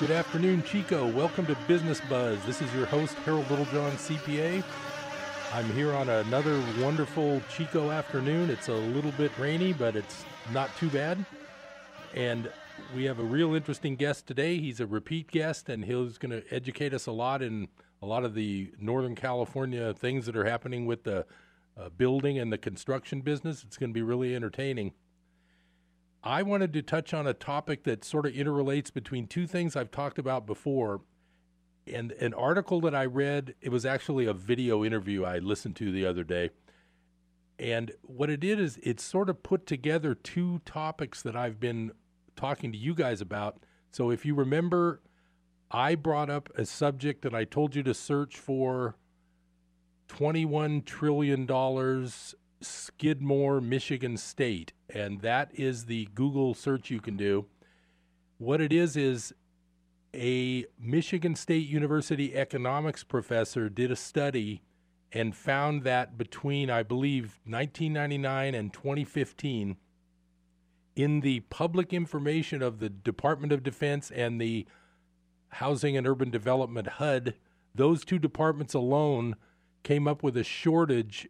Good afternoon, Chico. Welcome to Business Buzz. This is your host, Harold Littlejohn, CPA. I'm here on another wonderful Chico afternoon. It's a little bit rainy, but it's not too bad. And we have a real interesting guest today. He's a repeat guest, and he's going to educate us a lot in a lot of the Northern California things that are happening with the uh, building and the construction business. It's going to be really entertaining. I wanted to touch on a topic that sort of interrelates between two things I've talked about before. And an article that I read, it was actually a video interview I listened to the other day. And what it did is it sort of put together two topics that I've been talking to you guys about. So if you remember, I brought up a subject that I told you to search for $21 trillion Skidmore, Michigan State. And that is the Google search you can do. What it is is a Michigan State University economics professor did a study and found that between, I believe, 1999 and 2015, in the public information of the Department of Defense and the Housing and Urban Development HUD, those two departments alone came up with a shortage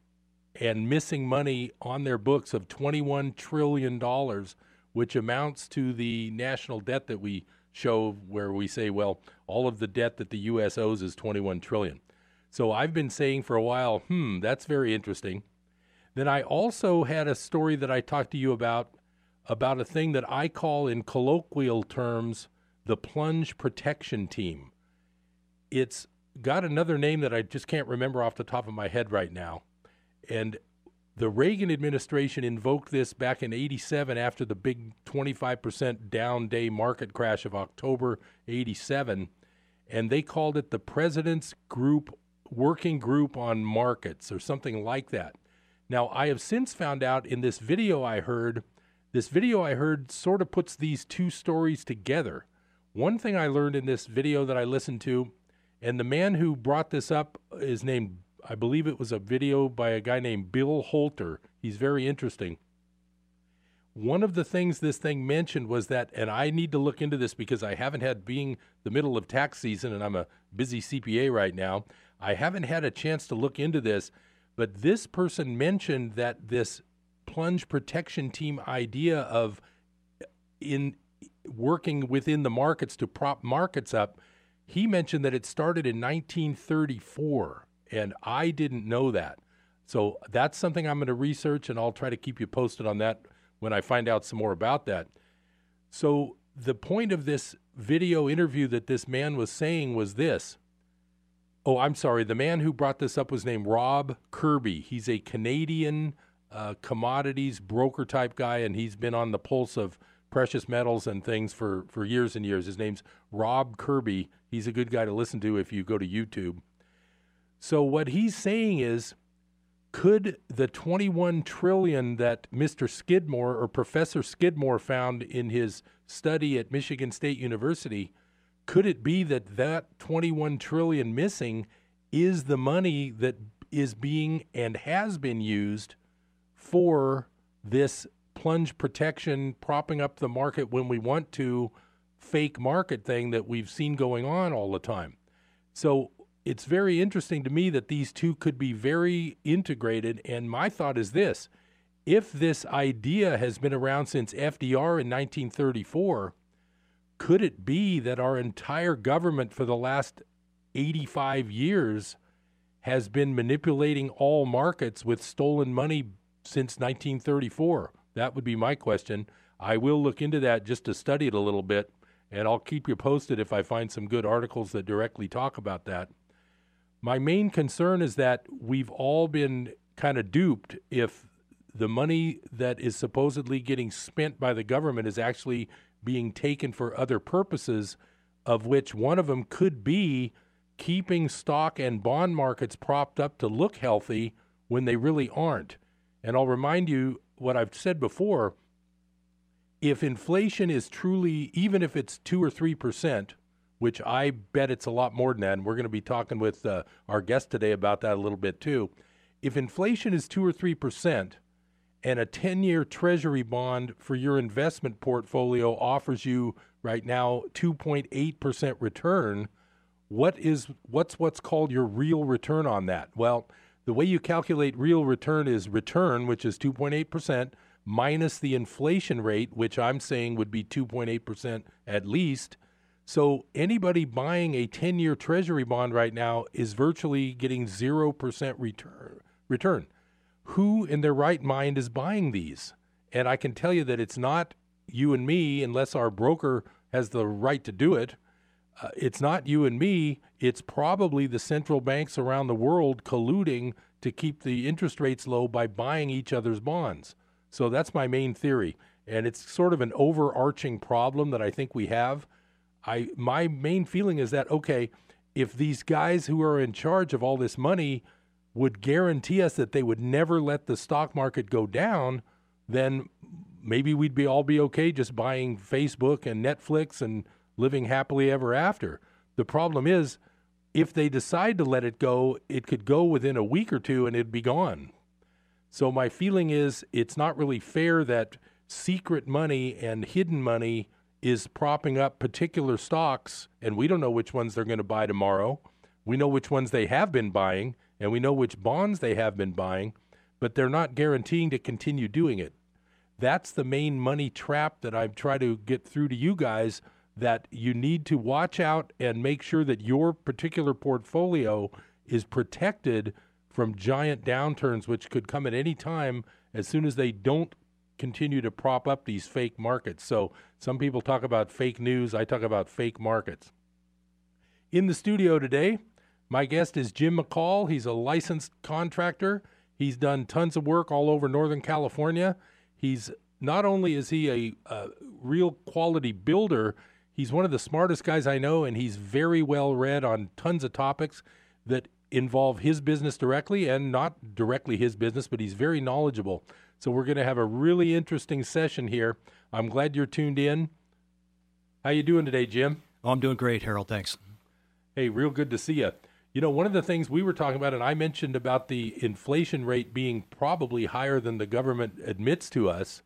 and missing money on their books of $21 trillion, which amounts to the national debt that we show where we say, well, all of the debt that the U.S. owes is 21 trillion. So I've been saying for a while, hmm, that's very interesting. Then I also had a story that I talked to you about about a thing that I call in colloquial terms the plunge protection team. It's got another name that I just can't remember off the top of my head right now. And the Reagan administration invoked this back in 87 after the big 25% down day market crash of October 87. And they called it the President's Group Working Group on Markets or something like that. Now, I have since found out in this video I heard, this video I heard sort of puts these two stories together. One thing I learned in this video that I listened to, and the man who brought this up is named I believe it was a video by a guy named Bill Holter. He's very interesting. One of the things this thing mentioned was that, and I need to look into this because I haven't had, being the middle of tax season and I'm a busy CPA right now, I haven't had a chance to look into this. But this person mentioned that this plunge protection team idea of in working within the markets to prop markets up, he mentioned that it started in 1934 and I didn't know that. So that's something I'm going to research, and I'll try to keep you posted on that when I find out some more about that. So the point of this video interview that this man was saying was this. Oh, I'm sorry. The man who brought this up was named Rob Kirby. He's a Canadian uh, commodities broker type guy, and he's been on the pulse of precious metals and things for, for years and years. His name's Rob Kirby. He's a good guy to listen to if you go to YouTube. So what he's saying is could the 21 trillion that Mr. Skidmore or Professor Skidmore found in his study at Michigan State University could it be that that 21 trillion missing is the money that is being and has been used for this plunge protection propping up the market when we want to fake market thing that we've seen going on all the time. So it's very interesting to me that these two could be very integrated. And my thought is this if this idea has been around since FDR in 1934, could it be that our entire government for the last 85 years has been manipulating all markets with stolen money since 1934? That would be my question. I will look into that just to study it a little bit, and I'll keep you posted if I find some good articles that directly talk about that. My main concern is that we've all been kind of duped if the money that is supposedly getting spent by the government is actually being taken for other purposes, of which one of them could be keeping stock and bond markets propped up to look healthy when they really aren't. And I'll remind you what I've said before if inflation is truly, even if it's 2 or 3%, which I bet it's a lot more than that. And we're going to be talking with uh, our guest today about that a little bit too. If inflation is 2 or 3%, and a 10 year treasury bond for your investment portfolio offers you right now 2.8% return. What is what's what's called your real return on that? Well, the way you calculate real return is return, which is 2.8% minus the inflation rate, which I'm saying would be 2.8% at least. So anybody buying a 10-year treasury bond right now is virtually getting 0% return. Return. Who in their right mind is buying these? And I can tell you that it's not you and me unless our broker has the right to do it. Uh, it's not you and me, it's probably the central banks around the world colluding to keep the interest rates low by buying each other's bonds. So that's my main theory. And it's sort of an overarching problem that I think we have. I my main feeling is that okay, if these guys who are in charge of all this money would guarantee us that they would never let the stock market go down, then maybe we'd be all be okay just buying Facebook and Netflix and living happily ever after. The problem is if they decide to let it go, it could go within a week or two and it'd be gone. So my feeling is it's not really fair that secret money and hidden money is propping up particular stocks and we don't know which ones they're going to buy tomorrow. We know which ones they have been buying and we know which bonds they have been buying, but they're not guaranteeing to continue doing it. That's the main money trap that I try to get through to you guys that you need to watch out and make sure that your particular portfolio is protected from giant downturns, which could come at any time as soon as they don't continue to prop up these fake markets. So some people talk about fake news, I talk about fake markets. In the studio today, my guest is Jim McCall. He's a licensed contractor. He's done tons of work all over Northern California. He's not only is he a, a real quality builder, he's one of the smartest guys I know, and he's very well read on tons of topics that involve his business directly and not directly his business, but he's very knowledgeable. So we're going to have a really interesting session here. I'm glad you're tuned in. How you doing today, Jim? Oh, I'm doing great, Harold. Thanks. Hey, real good to see you. You know, one of the things we were talking about, and I mentioned about the inflation rate being probably higher than the government admits to us.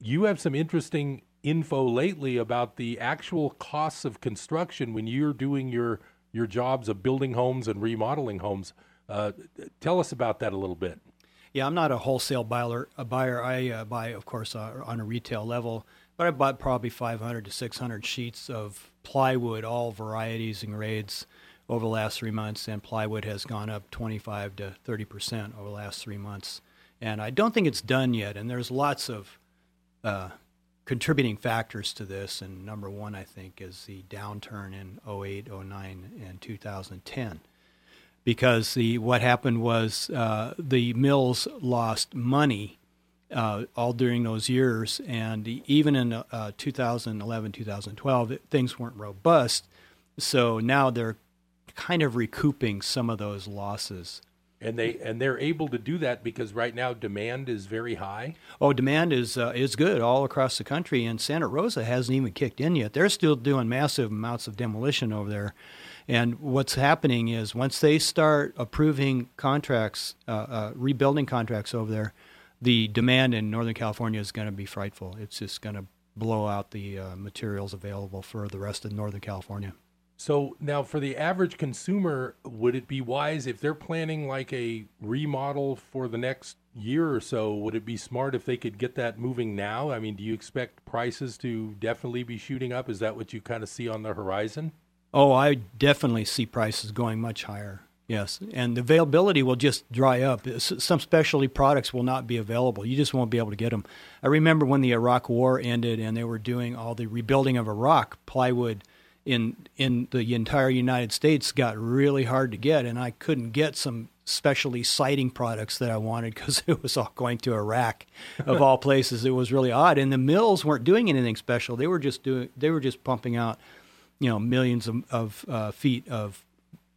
You have some interesting info lately about the actual costs of construction when you're doing your your jobs of building homes and remodeling homes. Uh, tell us about that a little bit. Yeah, I'm not a wholesale buyer. A buyer, I uh, buy, of course, uh, on a retail level, but I bought probably 500 to 600 sheets of plywood, all varieties and grades over the last three months, and plywood has gone up 25 to 30 percent over the last three months. And I don't think it's done yet. And there's lots of uh, contributing factors to this. And number one, I think, is the downturn in 08, 09, and 2010. Because the what happened was uh, the mills lost money uh, all during those years, and even in uh, 2011, 2012, things weren't robust. So now they're kind of recouping some of those losses. And they and they're able to do that because right now demand is very high. Oh, demand is uh, is good all across the country, and Santa Rosa hasn't even kicked in yet. They're still doing massive amounts of demolition over there. And what's happening is once they start approving contracts, uh, uh, rebuilding contracts over there, the demand in Northern California is going to be frightful. It's just going to blow out the uh, materials available for the rest of Northern California. So now, for the average consumer, would it be wise if they're planning like a remodel for the next year or so? Would it be smart if they could get that moving now? I mean, do you expect prices to definitely be shooting up? Is that what you kind of see on the horizon? Oh, I definitely see prices going much higher. Yes, and the availability will just dry up. Some specialty products will not be available. You just won't be able to get them. I remember when the Iraq War ended and they were doing all the rebuilding of Iraq, plywood in in the entire United States got really hard to get, and I couldn't get some specialty siding products that I wanted because it was all going to Iraq, of all places. It was really odd, and the mills weren't doing anything special. They were just doing they were just pumping out, you know, millions of, of uh, feet of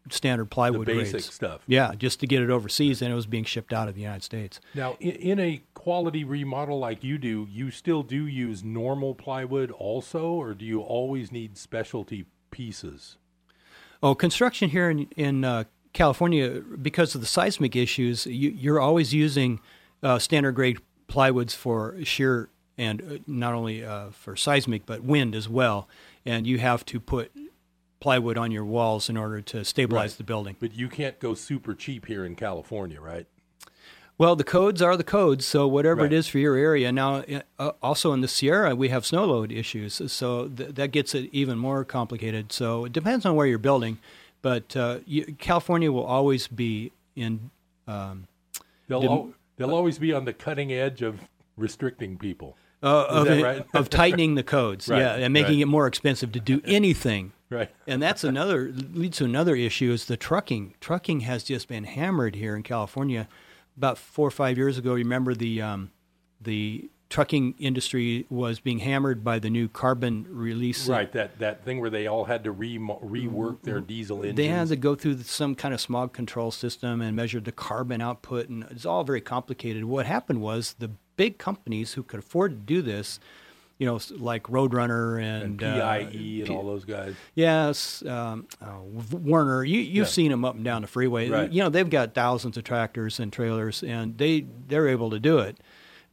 standard plywood the basic grades. stuff. Yeah, just to get it overseas, and it was being shipped out of the United States. Now, in, in, a quality remodel like you do, you still do use normal plywood also, or do you always need specialty pieces? Oh, construction here in in uh, California, because of the seismic issues, you, are always using uh, standard grade plywoods for shear and uh, not only uh, for seismic but wind as well. And you have to put plywood on your walls in order to stabilize Right. the building. But you can't go super cheap here in California, right? Well, the codes are the codes, so whatever Right. it is for your area. Now, uh, also in the Sierra, we have snow load issues, so th- that gets it even more complicated. So it depends on where you're building, but uh, you, California will always be in. Um, They'll Didn't- al- they'll always be on the cutting edge of restricting people. Uh, of, it- right? of tightening the codes, Right, yeah, and making right. it more expensive to do anything. Right. And that's another leads to another issue is the trucking. Trucking has just been hammered here in California. About four or five years ago, remember the um, the trucking industry was being hammered by the new carbon release. Right. That that thing where they all had to re- rework their diesel engines. They had to go through some kind of smog control system and measure the carbon output, and it's all very complicated. What happened was the big companies who could afford to do this, you know, like Roadrunner and, and uh, PIE and P- all those guys. Yes, um, uh, Werner. You you've Yeah. seen them up and down the freeway. Right. You know they've got thousands of tractors and trailers, and they they're able to do it.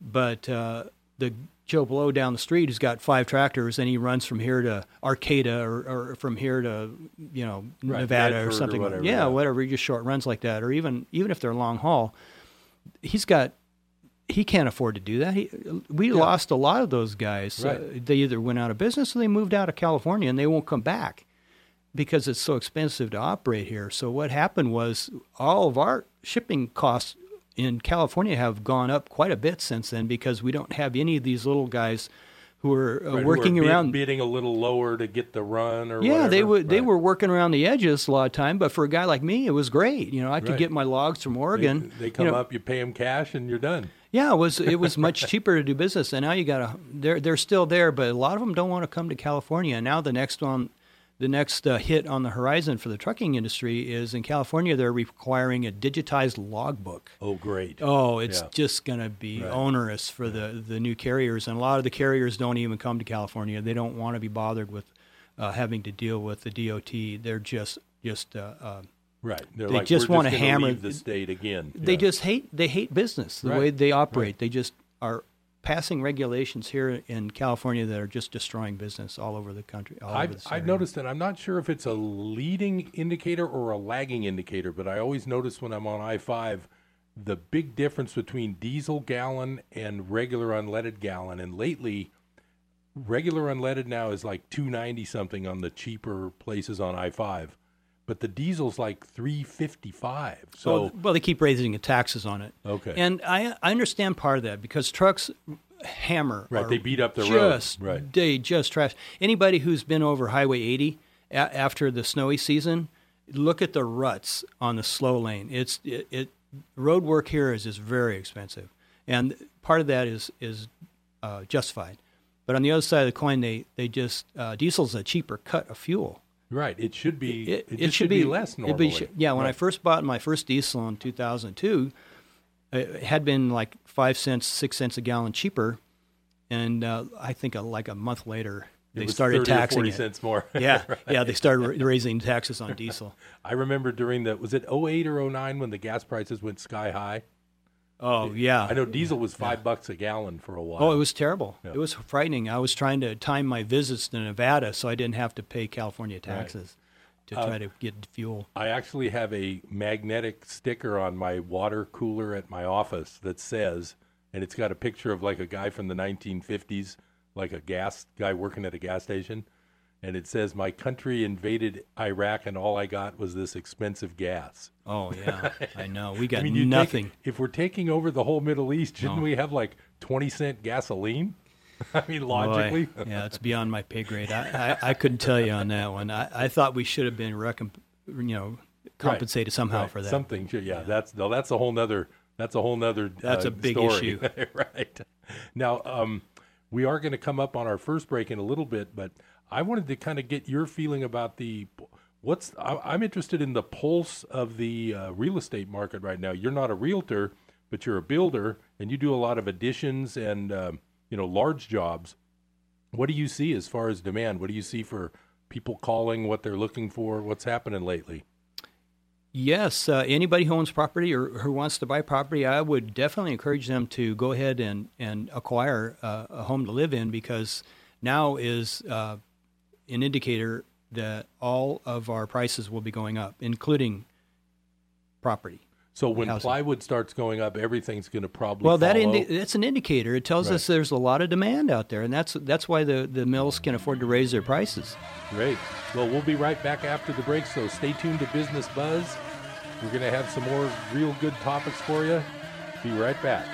But uh, the Joe Blow down the street who's got five tractors, and he runs from here to Arcata or, or from here to you know Right, Nevada or or something. whatever, yeah, yeah. whatever. Just short runs like that, or even even if they're long haul, he's got. He can't afford to do that. He, we lost a lot of those guys. Right. Uh, they either went out of business or they moved out of California, and they won't come back because it's so expensive to operate here. So what happened was all of our shipping costs in California have gone up quite a bit since then because we don't have any of these little guys who are uh, Right, who working are bid- around. bidding a little lower to get the run or yeah, they whatever. would. They were working around the edges a lot of time, but for a guy like me, it was great. You know, I could Right. get my logs from Oregon. they you come know, up, you pay them cash, and you're done. Yeah, it was it was much cheaper to do business, and now you got to they're they're still there, but a lot of them don't want to come to California. And now the next one, the next uh, hit on the horizon for the trucking industry is in California. They're requiring a digitized logbook. Oh, great. Oh, it's Yeah. just going to be Right. onerous for the the new carriers, and a lot of the carriers don't even come to California. They don't want to be bothered with uh, having to deal with the DOT. They're just just uh, uh, Right. They're They like, just wanna gonna hammer- leave the state again. they Yeah. just hate they hate business the Right. way they operate they just are passing regulations here in california that are just destroying business all over the country all I've, this I've noticed that. I'm not sure if it's a leading indicator or a lagging indicator, but I always notice when I'm on I 5 the big difference between diesel gallon and regular unleaded gallon. And lately, regular unleaded now is like 290 something on the cheaper places on I 5, but the diesel's like 355. So, well, well they keep raising the taxes on it okay. and I, I understand part of that because trucks hammer Right, they beat up the road. Right. they just trash anybody who's been over highway 80 a- after the snowy season look at the ruts on the slow lane it's it, it road work here is just very expensive and part of that is is uh, justified but on the other side of the coin they they just uh, diesel's a cheaper cut of fuel right. It should be, it, it, just should be, less normally. be- yeah, when I first bought my first diesel in 2002, it had been like five cents, six cents a gallon cheaper, and uh, I think a, like a month later It they started 30 taxing 40 it. cents more. Yeah, yeah, they started raising taxes on diesel. I remember during the was it 08 or 09 when the gas prices went sky high. Oh yeah, I know diesel was five bucks a gallon for a while. Oh, it was terrible. Yeah. It was frightening. I was trying to time my visits to Nevada so I didn't have to pay California taxes to Uh, try to get fuel. I actually have a magnetic sticker on my water cooler at my office that says, and it's got a picture of like a guy from the 1950s, like a gas guy working at a gas station, and it says, "My country invaded Iraq, and all I got was this expensive gas." Oh yeah, I know. We got I mean, nothing. if we're taking over the whole Middle East, shouldn't No. we have like 20 cent gasoline? I mean, Boy, logically. yeah, it's beyond my pay grade. I, I, I couldn't tell you on that one. I, I thought we should have been recomp- you know compensated somehow Right, for that. Something, should- yeah, That's no, that's a whole nother. That's a whole nother. That's uh, a big story. issue. right? Now, um, we are going to come up on our first break in a little bit, but I wanted to kind of get your feeling about the. What's I, I'm interested in the pulse of the uh, real estate market right now. You're not a realtor, but you're a builder, and you do a lot of additions and um, you know large jobs. What do you see as far as demand? What do you see for people calling? What they're looking for? What's happening lately? Yes, uh, anybody who owns property or who wants to buy property, I would definitely encourage them to go ahead and, and acquire uh, a home to live in because now is uh, an indicator that all of our prices will be going up, including property. So when Housing. plywood starts going up, everything's going to probably Well, that indi- that's an indicator. It tells Right. us there's a lot of demand out there, and that's that's why the, the mills can afford to raise their prices. Great. Well, we'll be right back after the break, so stay tuned to Business Buzz. We're going to have some more real good topics for you. Be right back.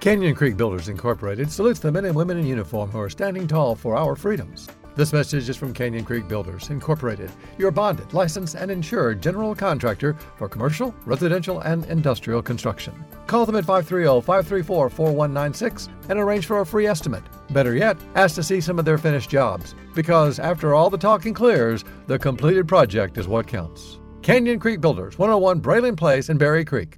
Canyon Creek Builders Incorporated salutes the men and women in uniform who are standing tall for our freedoms. This message is from Canyon Creek Builders Incorporated, your bonded, licensed, and insured general contractor for commercial, residential, and industrial construction. Call them at 530 534 4196 and arrange for a free estimate. Better yet, ask to see some of their finished jobs, because after all the talking clears, the completed project is what counts. Canyon Creek Builders, 101 Braylon Place in Berry Creek,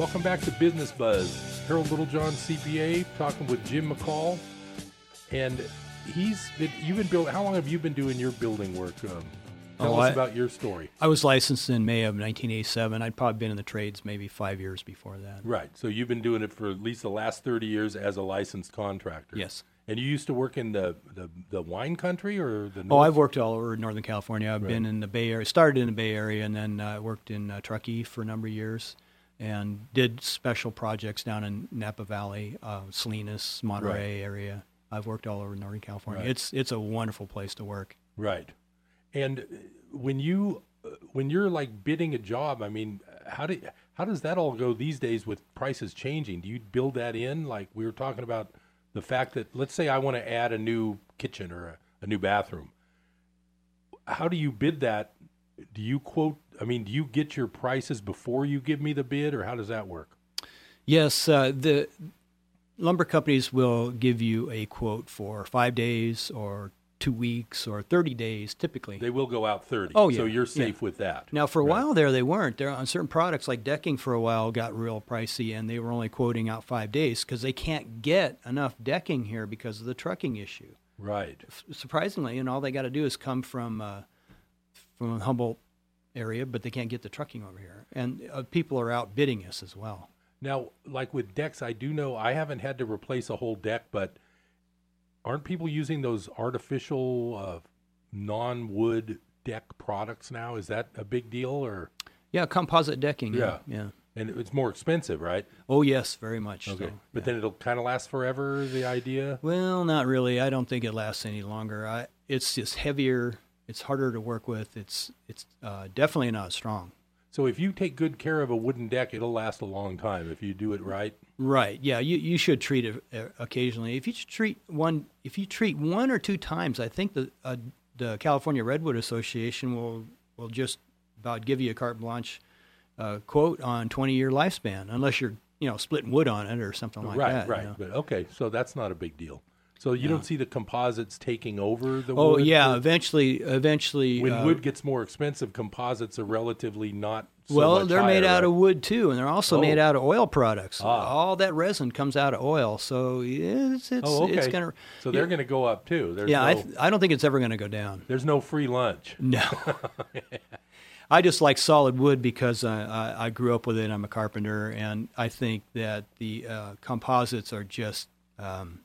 Welcome back to Business Buzz. Harold Littlejohn, CPA, talking with Jim McCall, and he's been. You've been building. How long have you been doing your building work? Um, tell Oh, us I- about your story. I was licensed in May of 1987. I'd probably been in the trades maybe five years before that. Right. So you've been doing it for at least the last thirty years as a licensed contractor. Yes. And you used to work in the the, the wine country or the. North? Oh, I've worked all over Northern California. I've been in the Bay Area. Started in the Bay Area, and then uh, worked in uh, Truckee for a number of years, and did special projects down in Napa Valley, uh, Salinas, Monterey area. I've worked all over Northern California. Right. It's it's a wonderful place to work. Right. And uh, when you uh, when you're like bidding a job, I mean, how do how does that all go these days with prices changing? Do you build that in? Like we were talking about the fact that let's say I want to add a new kitchen or a, a new bathroom. How do you bid that? Do you quote? I mean, do you get your prices before you give me the bid, or how does that work? Yes, uh, the lumber companies will give you a quote for five days or two weeks or 30 days typically. They will go out thirty. Oh, yeah. So you're yeah. safe with that. Now, for a Right. while there, they weren't. There on certain products like decking for a while got real pricey, and they were only quoting out five days because they can't get enough decking here because of the trucking issue. Right. F- surprisingly, and all they got to do is come from uh, from a Humboldt area, but they can't get the trucking over here, and uh, people are outbidding us as well. Now, like with decks, I do know I haven't had to replace a whole deck, but aren't people using those artificial uh, non-wood deck products now? Is that a big deal, or Yeah, composite decking. Yeah, yeah. and it's more expensive, right? Oh yes, very much. Okay, so, but then it'll kind of last forever. The idea, Well, not really. I don't think it lasts any longer. I, it's just heavier. It's harder to work with. It's it's uh, definitely not as strong. so if you take good care of a wooden deck, it'll last a long time if you do it right. Right. Yeah. You you should treat it uh, occasionally. If you treat one, if you treat one or two times, I think the uh, the California Redwood Association will will just about give you a carte blanche uh, quote on twenty year lifespan, unless you're you know splitting wood on it or something like right, that. you right. know. But okay, so that's not a big deal. So you don't see the composites taking over the Oh wood? Oh yeah. Eventually, eventually. When uh, wood gets more expensive, composites are relatively not so well, they're made out right? of wood too, and they're also Oh. made out of oil products. Ah. All that resin comes out of oil, so it's it's, Oh, okay. it's gonna. so they're going to go up too. There's yeah, no, I th- I don't think it's ever going to go down. there's no free lunch. No. I just like solid wood because I, I, I grew up with it. I'm a carpenter, and I think that the uh, composites are just um,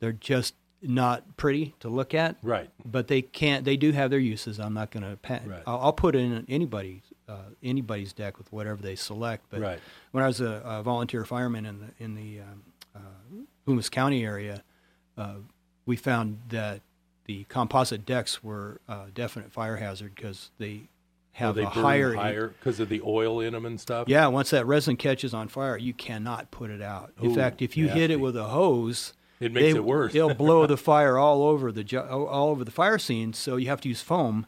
they're just not pretty to look at. Right. But they can't. They do have their uses. I'm not going to. Right. I'll, I'll put in anybody's uh, anybody's deck with whatever they select. But Right. when I was a, a volunteer fireman in the in the um, uh, County area, uh, we found that the composite decks were a definite fire hazard because they have they a higher. higher because of the oil in them and stuff. Yeah, once that resin catches on fire, you cannot put it out. In Ooh, fact, if you hit it with a hose, It makes they- it worse. It'll blow the fire all over the all over the fire scene. So you have to use foam,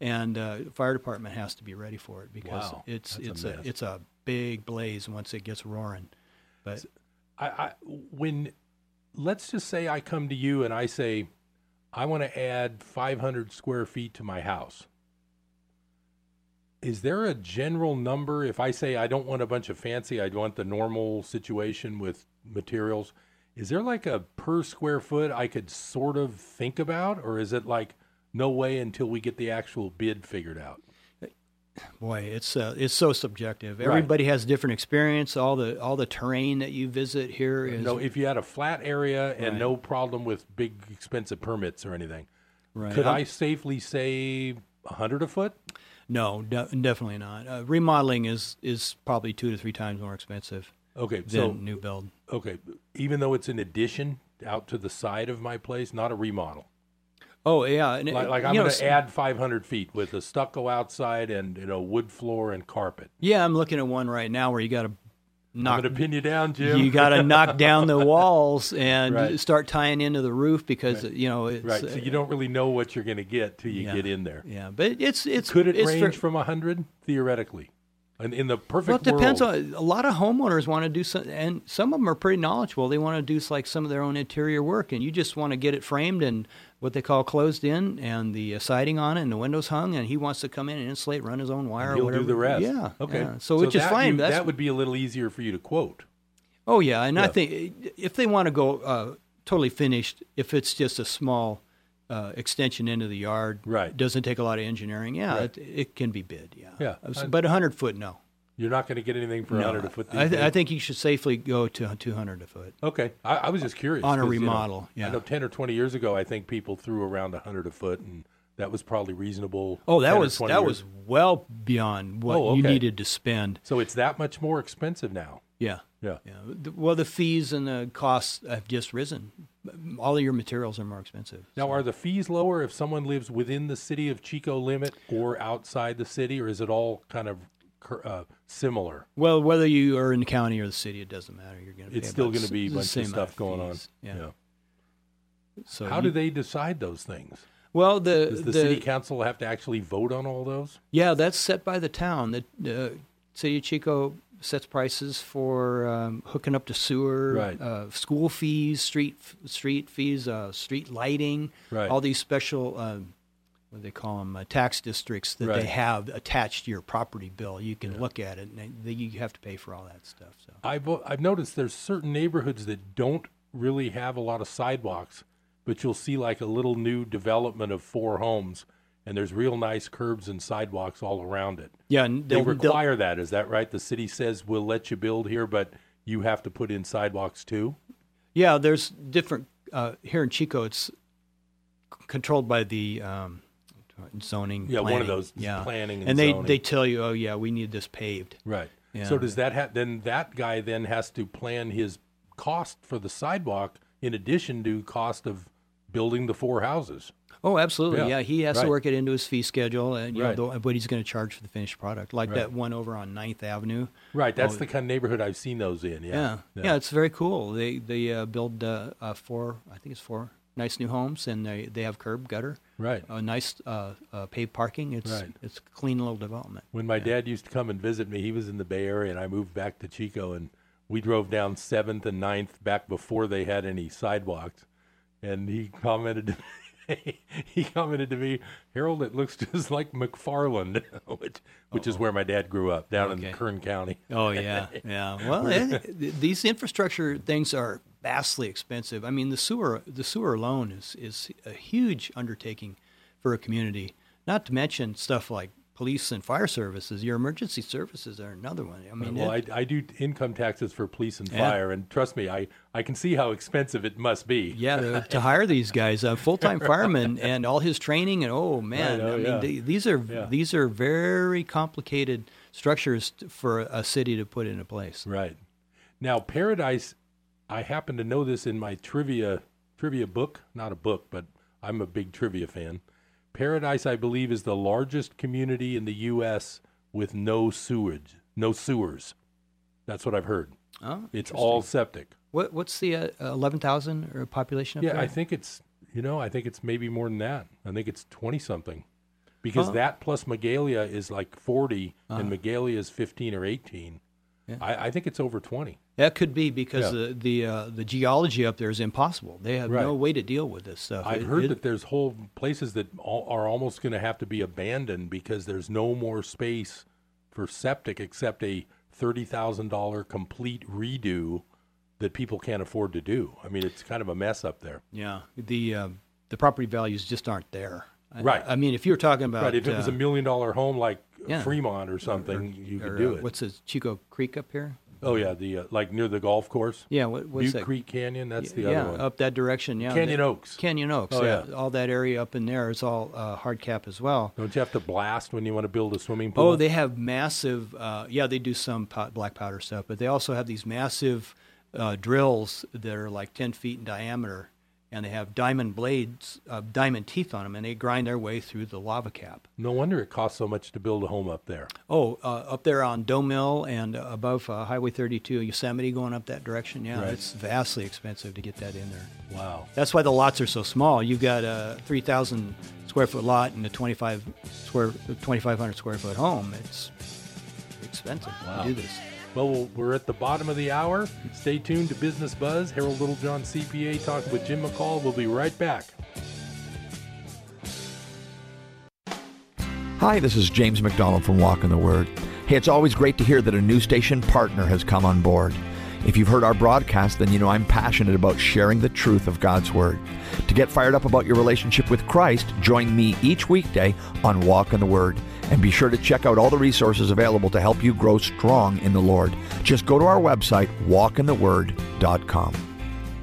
and uh, fire department has to be ready for it because Wow, it's a it's a, mess. it's a big blaze once it gets roaring. But I, I when let's just say I come to you and I say I want to add 500 square feet to my house. Is there a general number? If I say I don't want a bunch of fancy, I want the normal situation with materials. Is there like a per square foot I could sort of think about, or is it like no way until we get the actual bid figured out? boy, it's uh, it's so subjective. Right. Everybody has different experience. All the all the terrain that you visit here is No, if you had a flat area and Right. no problem with big expensive permits or anything, right. Could I'm- I safely say a hundred a foot? No, de- definitely not. Uh, remodeling is is probably two to three times more expensive Okay, than so new build. okay, even though it's an addition out to the side of my place, not a remodel. Oh yeah, and Like, like I'm going to add 500 feet with a stucco outside and you know wood floor and carpet. Yeah, I'm looking at one right now where you got to I'm knock. going to pin you down, Jim. You got to knock down the walls and Right. start tying into the roof because you know it's right, so uh, you don't really know what you're going to get till you yeah. get in there. Yeah, but it's it's Could it it's range fair- from hundred theoretically? And in the perfect Well, it depends world, on a lot of homeowners want to do some, and some of them are pretty knowledgeable. They want to do like some of their own interior work, and you just want to get it framed and what they call closed in, and the uh, siding on it, and the windows hung, and he wants to come in and insulate, run his own wire. or he'll whatever. do the rest. Yeah. Okay. yeah. So, which is fine. you- that would be a little easier for you to quote. Oh yeah, and I think if they want to go uh, totally finished, if it's just a small uh, extension into the yard, Right. doesn't take a lot of engineering. Yeah, Right. it, it can be bid. Yeah, Yeah, but a hundred foot, no. You're not going to get anything for no. hundred a foot. I, th- I think you should safely go to two hundred a foot. Okay, I, I was just curious On a 'cause, you know, remodel, yeah. I know ten or twenty years ago, I think people threw around hundred a foot, and that was probably reasonable. Oh, that was that years- was well beyond what Oh, you needed to spend. So it's that much more expensive now. Yeah. Yeah. Yeah. Well, the fees and the costs have just risen. All of your materials are more expensive. Now, are the fees lower if someone lives within the city of Chico limit or outside the city, or is it all kind of uh, similar? Well, whether you are in the county or the city, it doesn't matter. You're going to. Be It's still going to be a bunch of stuff going on. Yeah. So How you- do they decide those things? Well, the Does the, city council have to actually vote on all those? yeah, that's set by the town. The city of Chico sets prices for um, hooking up to sewer, Right. uh, school fees, street street fees, uh, street lighting, Right. all these special. Um, what they call them? Uh, tax districts that Right. they have attached to your property bill. You can look at it, and they, you have to pay for all that stuff. So I've I've noticed there's certain neighborhoods that don't really have a lot of sidewalks, but you'll see like a little new development of four homes, and there's real nice curbs and sidewalks all around it. yeah, and They require that, is that right? The city says we'll let you build here, but you have to put in sidewalks too. Yeah, there's different uh, here in Chico. It's c- controlled by the um, zoning. Yeah, one of those, Yeah, planning and and they zoning. they tell you, oh yeah, we need this paved. Right. Yeah. So does that have then that guy then has to plan his cost for the sidewalk in addition to cost of building the four houses? Oh, absolutely. Yeah, Yeah, he has right. to work it into his fee schedule, and you Right. know the, what he's going to charge for the finished product. Like Right. that one over on 9th Avenue. Right. That's Oh, the kind of neighborhood I've seen those in. Yeah. Yeah, yeah, it's very cool. They they uh, build uh, uh, four, I think it's four nice new homes, and they they have curb gutter, Right. a nice uh, uh, paved parking. It's Right. it's clean little development. When my dad used to come and visit me, he was in the Bay Area, and I moved back to Chico, and we drove down Seventh and 9th back before they had any sidewalks, and he commented, he commented to me, Harold, it looks just like McFarland, which which is where my dad grew up down Okay. in Kern County. Oh yeah, yeah. Well, eh, th- these infrastructure things are vastly expensive. I mean, the sewer the sewer alone is is a huge undertaking for a community. Not to mention stuff like police and fire services. Your emergency services are another one. I mean, well, it- I, I do income taxes for police and Yeah. fire, and trust me, I, I can see how expensive it must be. yeah, to, to hire these guys, a full-time fireman, and all his training, and oh man, Right, oh, I mean, yeah. the- these are Yeah. these are very complicated structures for a city to put into place. Right. Now, Paradise, I happen to know this in my trivia trivia book, not a book, but I'm a big trivia fan. Paradise, I believe, is the largest community in the U.S. with no sewage, no sewers. That's what I've heard. Oh, It's all septic. What what's the uh, eleven thousand or population? Up Yeah, there? I think it's you know I think it's maybe more than that. I think it's twenty something, because that plus Magalia is like 40 and Magalia is fifteen or eighteen. Yeah. I, I think it's over twenty. That could be because Yeah. the the, uh, the geology up there is impossible. They have no way to deal with this stuff. I've It- heard it- that there's whole places that all, are almost going to have to be abandoned because there's no more space for septic except a thirty thousand dollar complete redo that people can't afford to do. I mean, it's kind of a mess up there. yeah, the uh, the property values just aren't there. Right. I, mean, if you're talking about Right? If it was uh, a million dollar home like yeah. Fremont or something, you could do uh, it. What's this Chico Creek up here? Oh yeah, the uh, like near the golf course. Yeah, what, what's Butte that? Creek Canyon. That's the yeah, other one. up that direction. Yeah, Canyon that- Oaks. Canyon Oaks. Oh, yeah. yeah. all that area up in there is all uh, hard cap as well. Don't you have to blast when you want to build a swimming pool? Oh, they have massive. Uh, yeah, they do some pot, black powder stuff, but they also have these massive uh, drills that are like ten feet in diameter, and they have diamond blades, uh, diamond teeth on them, and they grind their way through the lava cap. No wonder it costs so much to build a home up there. Oh, uh, up there on Doe Mill and above uh, Highway 32, Yosemite, going up that direction. Yeah, Right. it's vastly expensive to get that in there. Wow. That's why the lots are so small. You've got a 3,000 square foot lot and a 25 square 2,500 square foot home. It's expensive Wow. to do this. Well, we're at the bottom of the hour. Stay tuned to Business Buzz. Harold Littlejohn, CPA, talking with Jim McCall. We'll be right back. Hi, this is James McDonald from Walk in the Word. Hey, it's always great to hear that a new station partner has come on board. If you've heard our broadcast, then you know I'm passionate about sharing the truth of God's Word. To get fired up about your relationship with Christ, join me each weekday on Walk in the Word. And be sure to check out all the resources available to help you grow strong in the Lord. Just go to our website, walkintheword.com.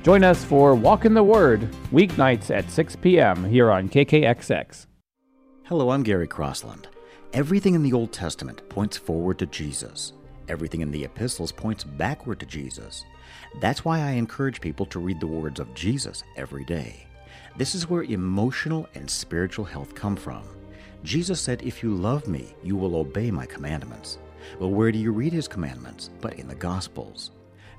Join us for Walk in the Word, weeknights at 6 p.m. here on KKXX. Hello, I'm Gary Crossland. Everything in the Old Testament points forward to Jesus. Everything in the epistles points backward to Jesus. That's why I encourage people to read the words of Jesus every day. This is where emotional and spiritual health come from. Jesus said, If you love me, you will obey my commandments. Well, where do you read his commandments? But in the Gospels.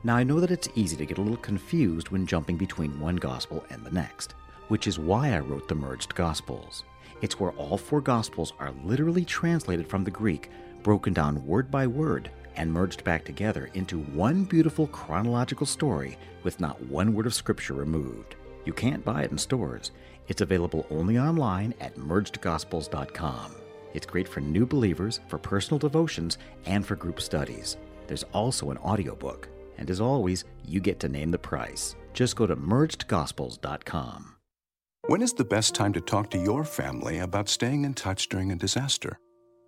Now, I know that it's easy to get a little confused when jumping between one Gospel and the next, which is why I wrote the Merged Gospels. It's where all four Gospels are literally translated from the Greek, broken down word by word, and merged back together into one beautiful chronological story with not one word of Scripture removed. You can't buy it in stores. It's available only online at mergedgospels.com. It's great for new believers, for personal devotions, and for group studies. There's also an audiobook. And as always, you get to name the price. Just go to mergedgospels.com. When is the best time to talk to your family about staying in touch during a disaster?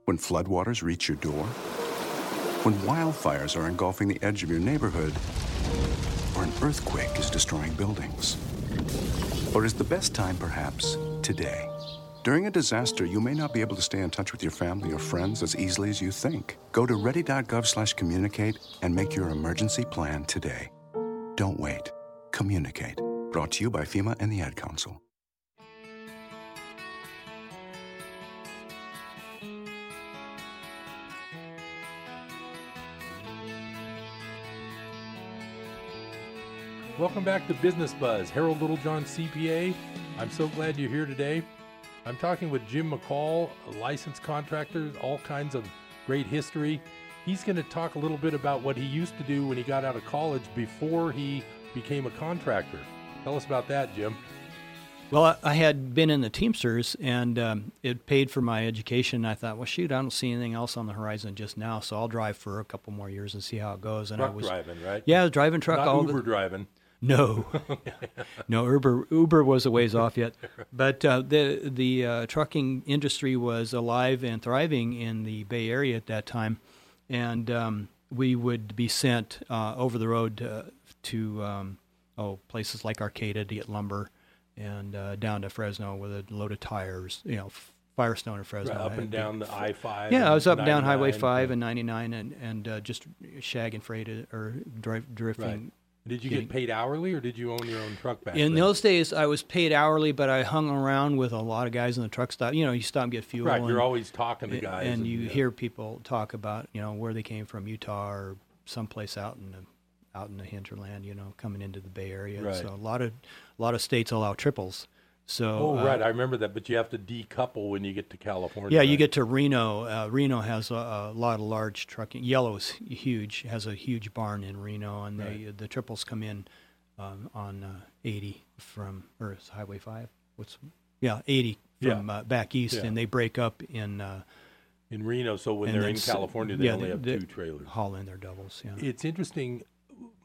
When floodwaters reach your door? When wildfires are engulfing the edge of your neighborhood? Or an earthquake is destroying buildings? Or is the best time perhaps today? During a disaster, you may not be able to stay in touch with your family or friends as easily as you think. Go to ready.gov/communicate and make your emergency plan today. Don't wait. Communicate. Brought to you by FEMA and the Ad Council. Welcome back to Business Buzz. Harold Littlejohn, CPA. I'm so glad you're here today. I'm talking with Jim McCall, a licensed contractor, all kinds of great history. He's going to talk a little bit about what he used to do when he got out of college before he became a contractor. Tell us about that, Jim. Well, I, had been in the Teamsters, and um, it paid for my education. I thought, well, shoot, I don't see anything else on the horizon just now, so I'll drive for a couple more years and see how it goes. And Truck I was driving, right? Yeah, driving truck Not all Uber the driving. No, no. Uber Uber was a ways off yet, but uh, the the uh, trucking industry was alive and thriving in the Bay Area at that time, and um, we would be sent uh, over the road uh, to um, oh places like Arcata to get lumber, and uh, down to Fresno with a load of tires. You know, Firestone and Fresno. Right, up and down the I five. yeah, I was up and down Highway Five and 99, and and uh, just shagging freight uh, or drive, drifting. Right. Did you getting- get paid hourly, or did you own your own truck back In then? those days, I was paid hourly, but I hung around with a lot of guys in the truck stop. You know, you stop and get fuel. Right, and, you're always talking to guys, and, and, you yeah. hear people talk about you know where they came from, Utah or someplace out in the out in the hinterland. You know, coming into the Bay Area. Right. So a lot of a lot of states allow triples. So Oh, uh, right. I remember that, but you have to decouple when you get to California. yeah, you get to Reno. Uh, Reno has a, a lot of large trucking. Yellow's huge. Has a huge barn in Reno, and they, the triples come in um, on uh, 80 from or it's Highway Five. What's yeah 80 Yeah. from uh, back east, Yeah. and they break up in uh, in Reno. So when they're in California, they yeah, only have they two trailers. Haul in their doubles. Yeah. It's interesting.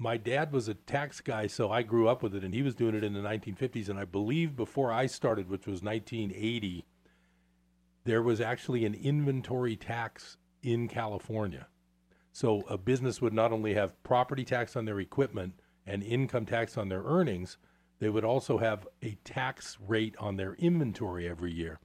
My dad was a tax guy, so I grew up with it, and he was doing it in the 1950s. And I believe before I started, which was 1980, there was actually an inventory tax in California. So a business would not only have property tax on their equipment and income tax on their earnings, they would also have a tax rate on their inventory every year.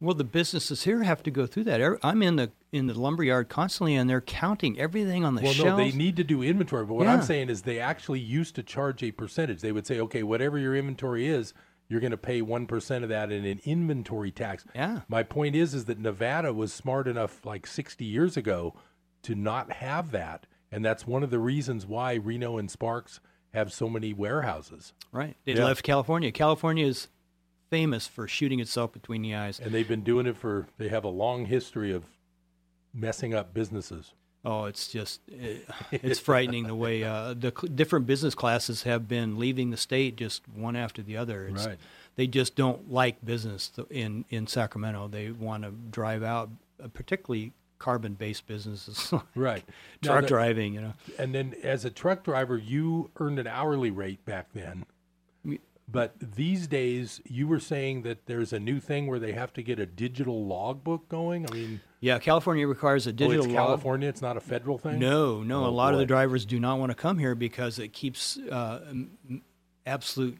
Well, the businesses here have to go through that. I'm in the in the lumberyard constantly, and they're counting everything on the well, shelves. no, they need to do inventory. But what I'm saying is they actually used to charge a percentage. They would say, okay, whatever your inventory is, you're going to pay one percent of that in an inventory tax. Yeah. My point is, is that Nevada was smart enough, like 60 years ago, to not have that, and that's one of the reasons why Reno and Sparks have so many warehouses. Right. They Yeah. left California. California is famous for shooting itself between the eyes. And they've been doing it for. They have a long history of messing up businesses. Oh, it's just it, it's frightening the way uh, the cl- different business classes have been leaving the state just one after the other. It's, Right. They just don't like business th- in in Sacramento. They want to drive out, uh, particularly carbon-based businesses, like Right. Now truck the- driving. You know. And then as a truck driver, you earned an hourly rate back then. But these days, you were saying that there's a new thing where they have to get a digital logbook going. I mean, Yeah, California requires a oh, digital it's log- California. It's not a federal thing. No, no. Oh, a lot of the drivers do not want to come here because it keeps uh, absolute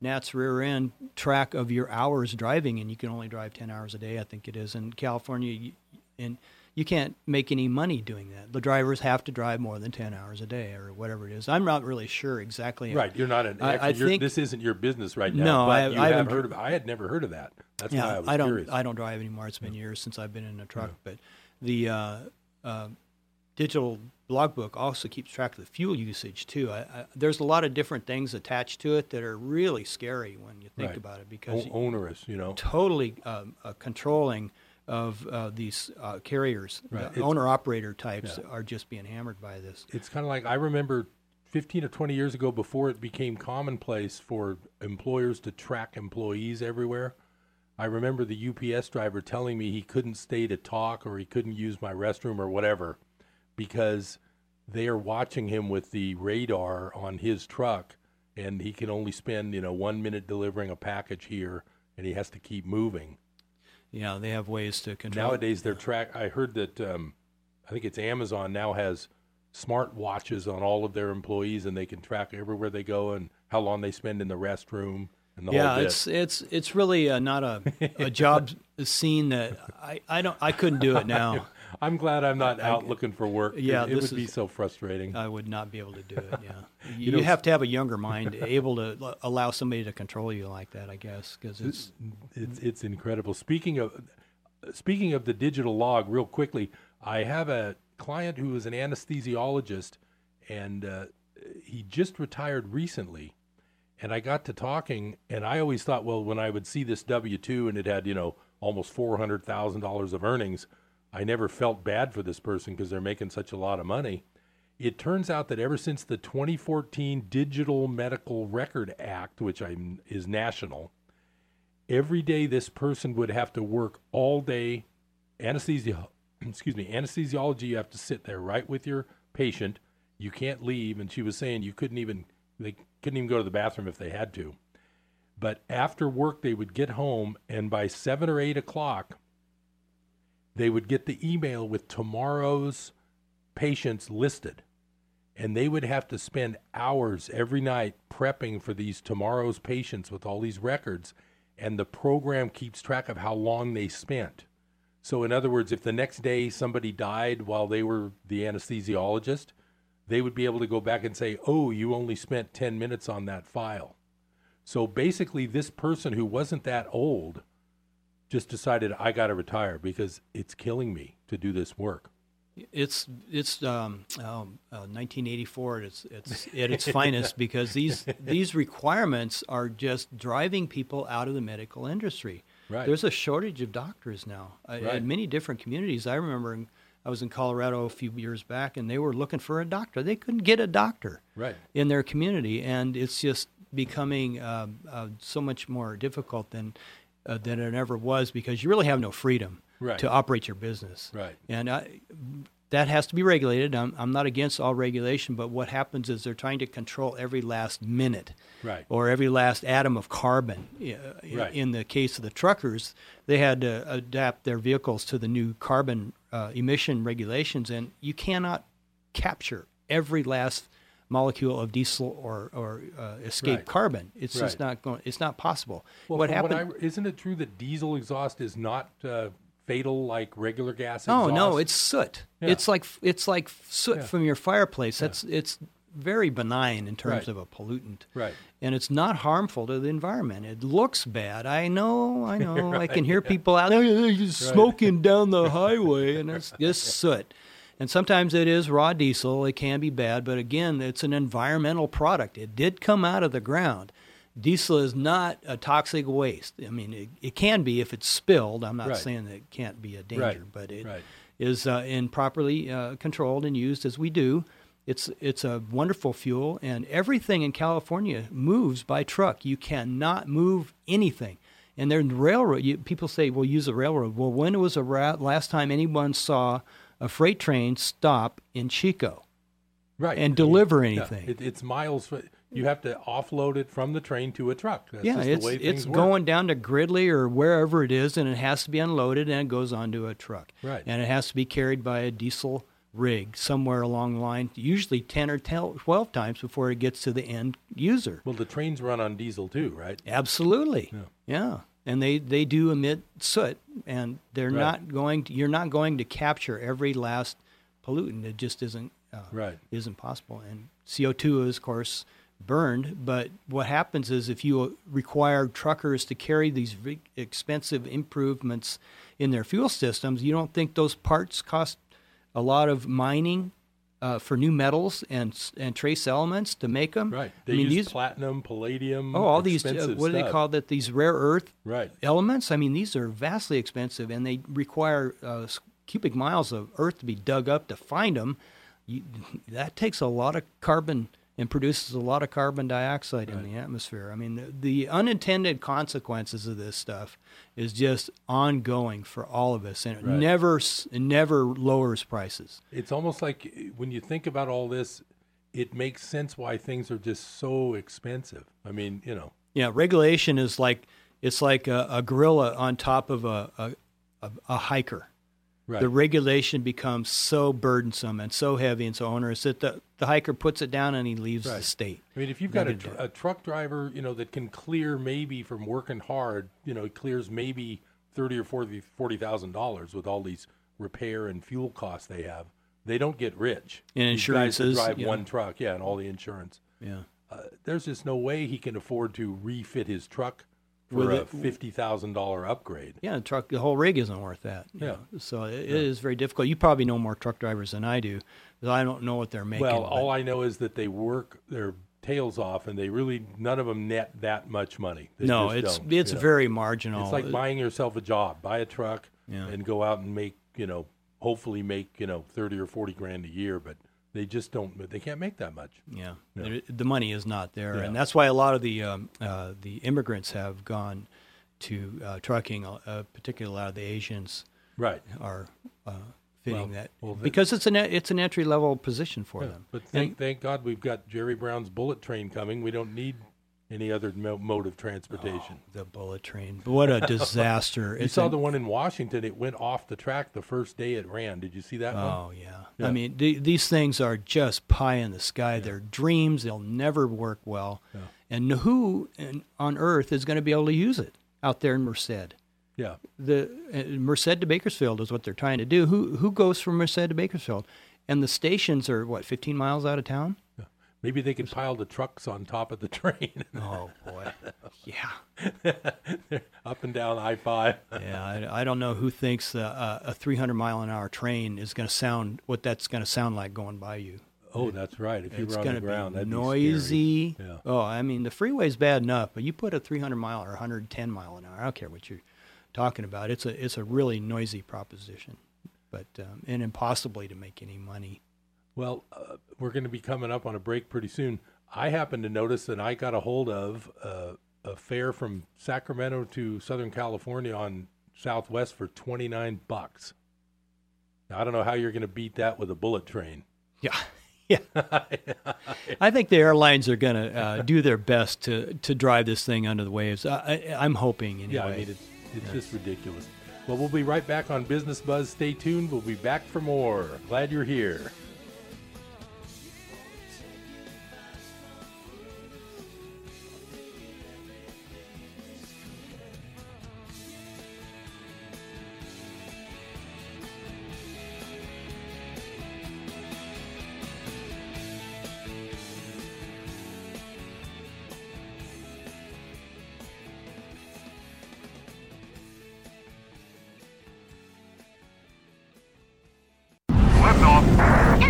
Nat's rear end track of your hours driving, and you can only drive ten hours a day. I think it is in California, and you can't make any money doing that. The drivers have to drive more than ten hours a day or whatever it is. I'm not really sure exactly. Right, you're not an. I- I think- this isn't your business right now. No, but I- you I have haven't- heard of. I had never heard of that. That's yeah, why I was don't. curious. I don't drive anymore. It's been years since I've been in a truck. But the uh, uh, digital logbook also keeps track of the fuel usage too. I, I, there's a lot of different things attached to it that are really scary when you think Right. about it because O- onerous, you know. totally um, uh, controlling of uh, these uh, carriers. Right. The owner operator types Yeah. are just being hammered by this. It's kind of like I remember 15 or 20 years ago, before it became commonplace for employers to track employees everywhere. I remember the UPS driver telling me he couldn't stay to talk or he couldn't use my restroom or whatever because they are watching him with the radar on his truck and he can only spend, you know, one minute delivering a package here and he has to keep moving. Yeah, they have ways to control. Nowadays, they're track. I heard that um, I think it's Amazon now has smart watches on all of their employees, and they can track everywhere they go and how long they spend in the restroom and the yeah, it's it's it's really uh, not a a job scene that I, I don't I couldn't do it now. I'm glad I'm not I- out looking for work. Yeah, it, would be so frustrating. I would not be able to do it. Yeah, You you, know, have to have a younger mind, able to l- allow somebody to control you like that. I guess because it's it's it's incredible. Speaking of speaking of the digital log, real quickly, I have a client who is an anesthesiologist, and uh, he just retired recently. And I got to talking, and I always thought, well, when I would see this W two and it had you know almost four hundred thousand dollars of earnings, I never felt bad for this person because they're making such a lot of money. It turns out that ever since the 2014 Digital Medical Record Act, which I'm, is national, every day this person would have to work all day. Anesthesia, excuse me, anesthesiology. You have to sit there right with your patient. You can't leave. And she was saying you couldn't even they couldn't even go to the bathroom if they had to. But after work, they would get home, and by seven or eight o'clock, they would get the email with tomorrow's patients listed. And they would have to spend hours every night prepping for these tomorrow's patients with all these records. And the program keeps track of how long they spent. So, in other words, if the next day somebody died while they were the anesthesiologist, they would be able to go back and say, oh, you only spent 10 minutes on that file. So basically, this person who wasn't that old just decided, I got to retire because it's killing me to do this work. It's it's um, um, uh, 1984 at its, it's at its finest because these these requirements are just driving people out of the medical industry. Right. There's a shortage of doctors now uh, Right. in many different communities. I remember in, I was in Colorado a few years back, and they were looking for a doctor. They couldn't get a doctor Right. in their community, and it's just becoming um, uh, so much more difficult than uh, than it ever was because you really have no freedom Right. to operate your business. Right. And I, that has to be regulated. I'm, I'm not against all regulation, but what happens is they're trying to control every last minute Right. or every last atom of carbon. Uh, in- Right. In the case of the truckers, they had to adapt their vehicles to the new carbon uh, emission regulations, and you cannot capture every last molecule of diesel or, or uh, escape Right. carbon. It's just not going. It's not possible. Well, what happened? What I, isn't it true that diesel exhaust is not uh, fatal like regular gas exhaust? no, it's soot. Yeah. It's like it's like soot Yeah. from your fireplace. That's it's very benign in terms Right. of a pollutant. Right. And it's not harmful to the environment. It looks bad. I know. I know. I can hear yeah. people out there smoking down the highway, and it's just soot. And sometimes it is raw diesel. It can be bad, but again, it's an environmental product. It did come out of the ground. Diesel is not a toxic waste. I mean, it, it can be if it's spilled. I'm not Right. saying that it can't be a danger, Right. but it Right. is uh, improperly uh, controlled and used as we do. It's it's a wonderful fuel, and everything in California moves by truck. You cannot move anything. And then the railroad. You, people say, "Well, use a railroad." Well, when was the ra- last time anyone saw a freight train stop in Chico? right. and deliver Yeah. anything. It, it's miles. You have to offload it from the train to a truck. That's yeah, just it's the way it's work. going down to Gridley or wherever it is, and it has to be unloaded, and it goes onto a truck. Right. And it has to be carried by a diesel rig somewhere along the line, usually ten or 10, twelve times before it gets to the end user. Well, the trains run on diesel too, right? Absolutely. Yeah. Yeah. And they, they do emit soot, and they're Right. not going. To, you're not going to capture every last pollutant. It just isn't uh, Right. isn't possible. And CO two is, of course, burned. But what happens is if you require truckers to carry these big, expensive improvements in their fuel systems, you don't think those parts cost a lot of mining uh, for new metals and and trace elements to make them? Right. They I mean, use these platinum, palladium. Oh, all these, uh, what do they call that? These rare earth Right. elements? I mean, these are vastly expensive and they require uh, cubic miles of earth to be dug up to find them. You, that takes a lot of carbon and produces a lot of carbon dioxide in the atmosphere. I mean, the, the unintended consequences of this stuff is just ongoing for all of us and it Right. never, it never lowers prices. It's almost like when you think about all this, it makes sense why things are just so expensive. I mean, you know, Yeah, regulation is like it's like a, a gorilla on top of a a, a, a hiker. right? The regulation becomes so burdensome and so heavy and so onerous that the, the hiker puts it down and he leaves the state. I mean, if you've got a, tr- a truck driver, you know, that can clear maybe from working hard, you know, it clears maybe thirty or forty forty thousand dollars with all these repair and fuel costs they have. They don't get rich. And These insurances, drive yeah. one truck, yeah, and all the insurance. Yeah. Uh, there's just no way he can afford to refit his truck for With a fifty thousand dollar upgrade. Yeah, the truck, the whole rig isn't worth that. Yeah. know. So it, it is very difficult. You probably know more truck drivers than I do, because I don't know what they're making. Well, all I know is that they work their tails off, and they really none of them net that much money. They no, it's it's you know. very marginal. It's like buying yourself a job. Buy a truck Yeah. and go out and make, you know, hopefully make, you know, 30 or 40 grand a year, but They just don't. They can't make that much. Yeah, Yeah. The money is not there, Yeah. and that's why a lot of the um, uh, the immigrants have gone to uh, trucking. Uh, particularly, a lot of the Asians Right. are uh, fitting Well- that well, because it's an it's an entry level position for Yeah, them. But And- thank, thank God we've got Jerry Brown's bullet train coming. We don't need any other mode of transportation. Oh, the bullet train, what a disaster! you It's saw an- the one in Washington. It went off the track the first day it ran. Did you see that one? Oh yeah. Yeah. I mean, the, these things are just pie in the sky. They're dreams. They'll never work well. And who in, on earth is going to be able to use it out there in Merced? Yeah. The uh, Merced to Bakersfield is what they're trying to do. Who who goes from Merced to Bakersfield? And the stations are what 15 miles out of town. Yeah. Maybe they could pile the trucks on top of the train. Oh boy. Yeah. Up and down I five. Yeah, I, I don't know who thinks uh, a 300 mile an hour train is going to sound what that's going to sound like going by you. Oh, that's right. If you were on the ground, be that'd be noisy. scary. Yeah. Oh, I mean the freeway's bad enough, but you put a 300 mile or 110 mile an hour. I don't care what you're talking about. It's a it's a really noisy proposition, but um, and impossibly to make any money. Well, uh, we're going to be coming up on a break pretty soon. I happened to notice that I got a hold of uh, a fare from Sacramento to Southern California on Southwest for 29 bucks. Now, I don't know how you're going to beat that with a bullet train. Yeah. Yeah. I think the airlines are going to uh, do their best to, to drive this thing under the waves. I, I, I'm hoping anyway. Yeah, I mean, it's, it's just ridiculous. Well, we'll be right back on Business Buzz. Stay tuned. We'll be back for more. Glad you're here.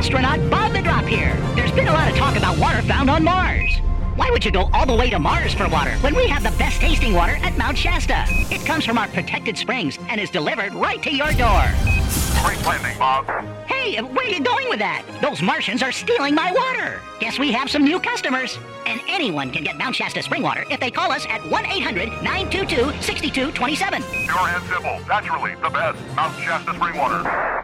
Astronaut Bob the Drop here. There's been a lot of talk about water found on Mars. Why would you go all the way to Mars for water when we have the best tasting water at Mount Shasta? It comes from our protected springs and is delivered right to your door. Great landing, Bob. Hey, where are you going with that? Those Martians are stealing my water. Guess we have some new customers. And anyone can get Mount Shasta spring water if they call us at 1 800 922 6227. Pure and simple. Naturally, the best. Mount Shasta spring water.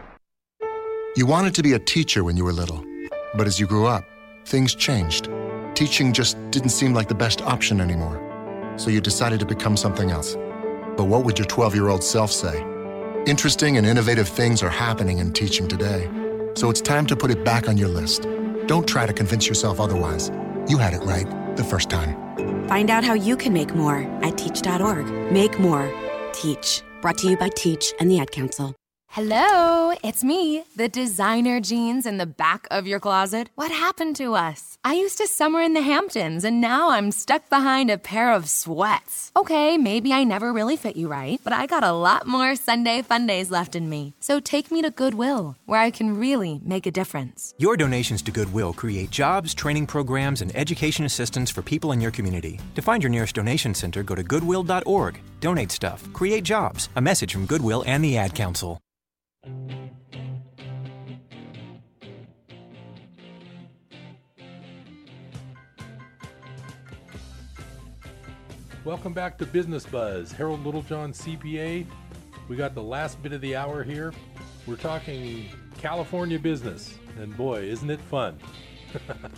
You wanted to be a teacher when you were little, but as you grew up, things changed. Teaching just didn't seem like the best option anymore. So you decided to become something else. But what would your 12 year old self say? Interesting and innovative things are happening in teaching today. So it's time to put it back on your list. Don't try to convince yourself otherwise. You had it right the first time. Find out how you can make more at teach.org. Make more. Teach. Brought to you by Teach and the Ad Council. Hello, it's me, the designer jeans in the back of your closet. What happened to us? I used to summer in the Hamptons, and now I'm stuck behind a pair of sweats. Okay, maybe I never really fit you right, but I got a lot more Sunday fun days left in me. So take me to Goodwill, where I can really make a difference. Your donations to Goodwill create jobs, training programs, and education assistance for people in your community. To find your nearest donation center, go to goodwill.org. Donate stuff, create jobs. A message from Goodwill and the Ad Council. Welcome back to Business Buzz. Harold Littlejohn, CPA. We got the last bit of the hour here. We're talking California business. And boy, isn't it fun?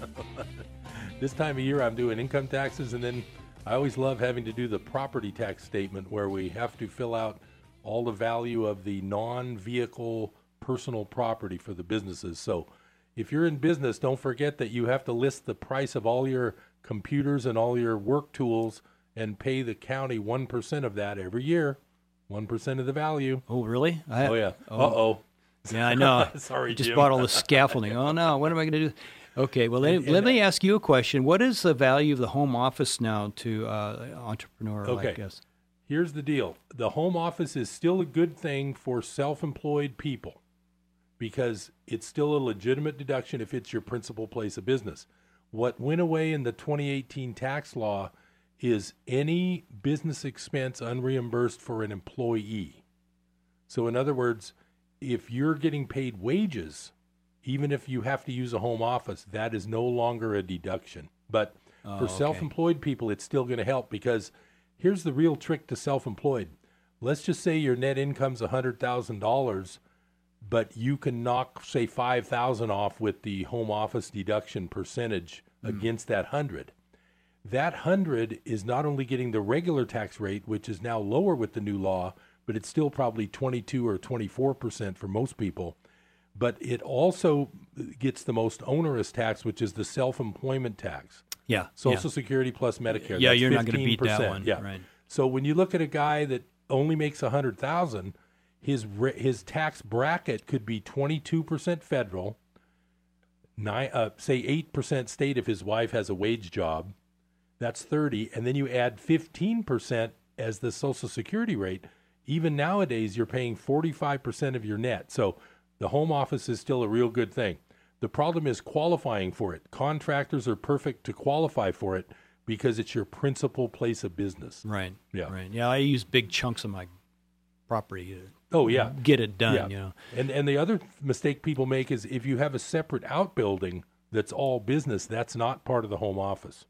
this time of year, I'm doing income taxes, and then I always love having to do the property tax statement where we have to fill out all the value of the non vehicle personal property for the businesses. So if you're in business, don't forget that you have to list the price of all your computers and all your work tools and pay the county 1% of that every year. 1% of the value. Oh, really? I, oh, yeah. oh. Uh oh. Yeah, I know. Sorry, Just Jim. bought all the scaffolding. Oh no, what am I going to do? Okay, well let, And- let and- me ask you a question. What is the value of the home office now to uh, entrepreneur Okay. like us? Here's the deal the home office is still a good thing for self employed people because it's still a legitimate deduction if it's your principal place of business. What went away in the 2018 tax law is any business expense unreimbursed for an employee. So, in other words, if you're getting paid wages even if you have to use a home office, that is no longer a deduction. But Oh, for okay. self-employed people, it's still going to help because here's the real trick to self-employed. Let's just say your net income's hundred thousand dollars, but you can knock say five thousand off with the home office deduction percentage hmm. against that hundred. That hundred is not only getting the regular tax rate, which is now lower with the new law, but it's still probably twenty-two or twenty-four percent for most people. But it also gets the most onerous tax, which is the self-employment tax. Yeah, Social yeah. Security plus Medicare. Yeah, That's you're not gonna beat that 15%, one, Yeah. right. So when you look at a guy that only makes a hundred thousand, his his tax bracket could be twenty two percent federal, nine uh, say eight percent state if his wife has a wage job, that's thirty, and then you add fifteen percent as the Social Security rate. Even nowadays, you're paying forty five percent of your net. So the home office is still a real good thing. The problem is qualifying for it. Contractors are perfect to qualify for it because it's your principal place of business. Right. Yeah. Right. Yeah, I use big chunks of my property to Oh yeah, get it done. Yeah. You know. And and the other mistake people make is if you have a separate outbuilding that's all business, that's not part of the home office.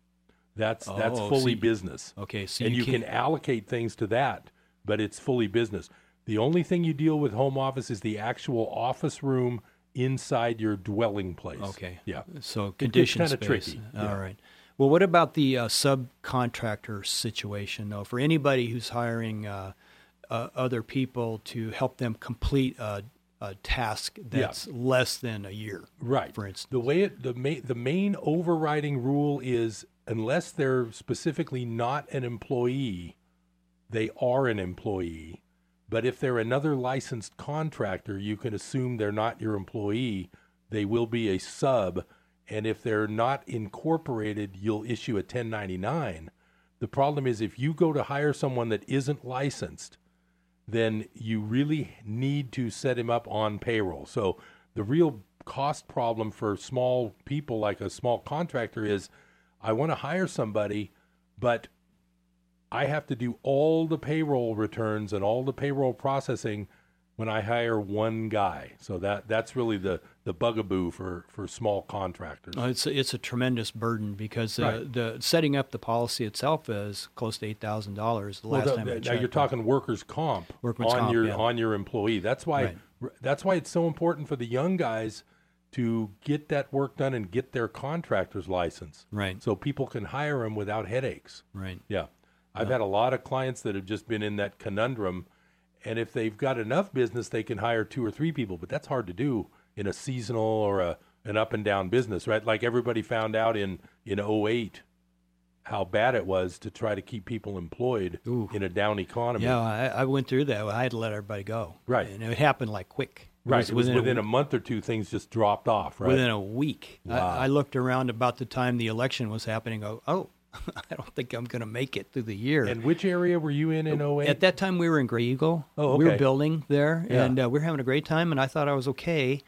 That's that's Oh, fully so you- business. okay, so and you can allocate things to that, but it's fully business. The only thing you deal with home office is the actual office room inside your dwelling place. Okay. Yeah. So It gets condition kinda space. tricky. All right. Well, what about the uh, subcontractor situation, though? For anybody who's hiring uh, uh, other people to help them complete a, a task that's less than a year, Right. For instance. The way it the main the main overriding rule is unless they're specifically not an employee, they are an employee. But if they're another licensed contractor, you can assume they're not your employee. They will be a sub, and if they're not incorporated, you'll issue a 1099. The problem is if you go to hire someone that isn't licensed, then you really need to set him up on payroll. So the real cost problem for small people like a small contractor is I want to hire somebody, but I have to do all the payroll returns and all the payroll processing when I hire one guy. So that that's really the the bugaboo for for small contractors. Oh, it's a, it's a tremendous burden because uh, Right. the setting up the policy itself is close to eight thousand dollars. The Well, last the- time I now you're talking workers' comp Workman's on comp, your yeah. on your employee. That's why Right. r- that's why it's so important for the young guys to get that work done and get their contractor's license. Right. So people can hire them without headaches. Right. Yeah. I've had a lot of clients that have just been in that conundrum and if they've got enough business they can hire two or three people, but that's hard to do in a seasonal or a an up and down business, right? Like everybody found out in in 08 how bad it was to try to keep people employed in a down economy. Yeah, I, I went through that. I had to let everybody go. Right. and it happened like quick. It Right. was It was within, a month or two, things just dropped off. Right. Within a week, Wow. I, I looked around about the time the election was happening. Go, oh, I don't think I'm going to make it through the year. And which area were you in in 08? At that time, we were in Graeagle. Oh, We were building there, Yeah. and uh, we were having a great time. And I thought I was okay.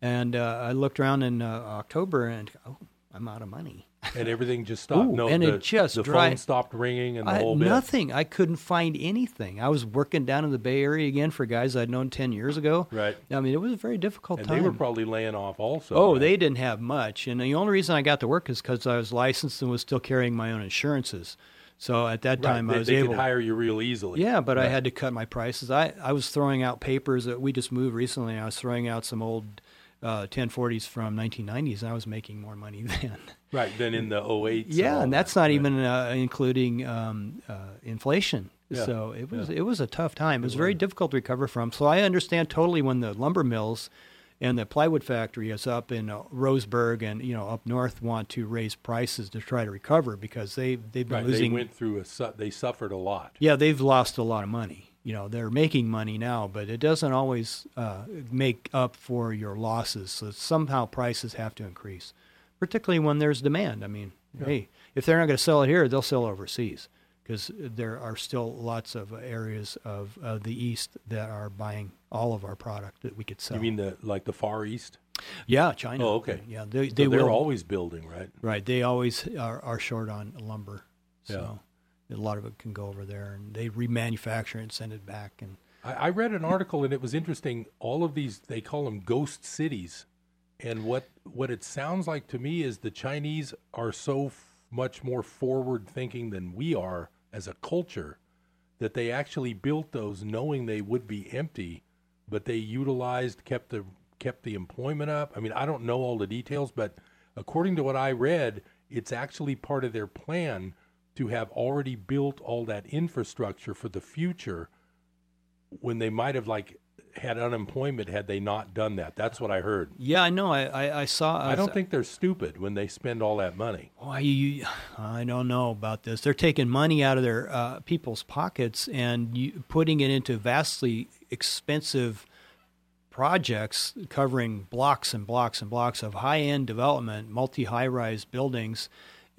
And uh, I looked around in uh, October, and oh, I'm out of money. And everything just stopped. Ooh, no, and the, it just the phone stopped ringing and the I, whole bit. nothing. I couldn't find anything. I was working down in the Bay Area again for guys I'd known ten years ago. Right. I mean, it was a very difficult And time. they were probably laying off also. oh, right? they didn't have much, and the only reason I got to work is because I was licensed and was still carrying my own insurances. So at that Right, time, they, I was they able. could hire you real easily. Yeah, but I had to cut my prices. I, I was throwing out papers that we just moved recently. I was throwing out some old uh, 1040s from 1990s, and I was making more money then. Right. than in the 08. yeah, and that's not even uh, including um, uh, inflation. Yeah, So it was yeah. it was a tough time. It was very difficult to recover from. So I understand totally when the lumber mills and the plywood factory is up in uh, Roseburg and you know up north want to raise prices to try to recover because they they've been Right. losing. They went through a. su- They suffered a lot. Yeah, they've lost a lot of money. You know, they're making money now, but it doesn't always uh, make up for your losses. So somehow prices have to increase, particularly when there's demand. I mean, Yeah. hey, if they're not going to sell it here, they'll sell overseas because there are still lots of areas of uh, the East that are buying all of our product that we could sell. You mean the like the Far East? Yeah, China. Oh, okay. Yeah, they, So they they're will. always building, right? Right. They always are, are short on lumber. Yeah. A lot of it can go over there and they remanufacture it and send it back. And I, I read an article and it was interesting. All of these, they call them ghost cities And what what it sounds like to me is the Chinese are so f- much more forward thinking than we are as a culture that they actually built those knowing they would be empty, but they utilized kept the kept the employment up. I mean, I don't know all the details, but according to what I read, it's actually part of their plan to have already built all that infrastructure for the future when they might have like had unemployment had they not done that. That's what I heard. Yeah, I know. I, I, I saw. I don't think they're stupid when they spend all that money. Why you? I don't know about this. They're taking money out of their uh, people's pockets and you, putting it into vastly expensive projects covering blocks and blocks and blocks of high-end development, multi-high-rise buildings.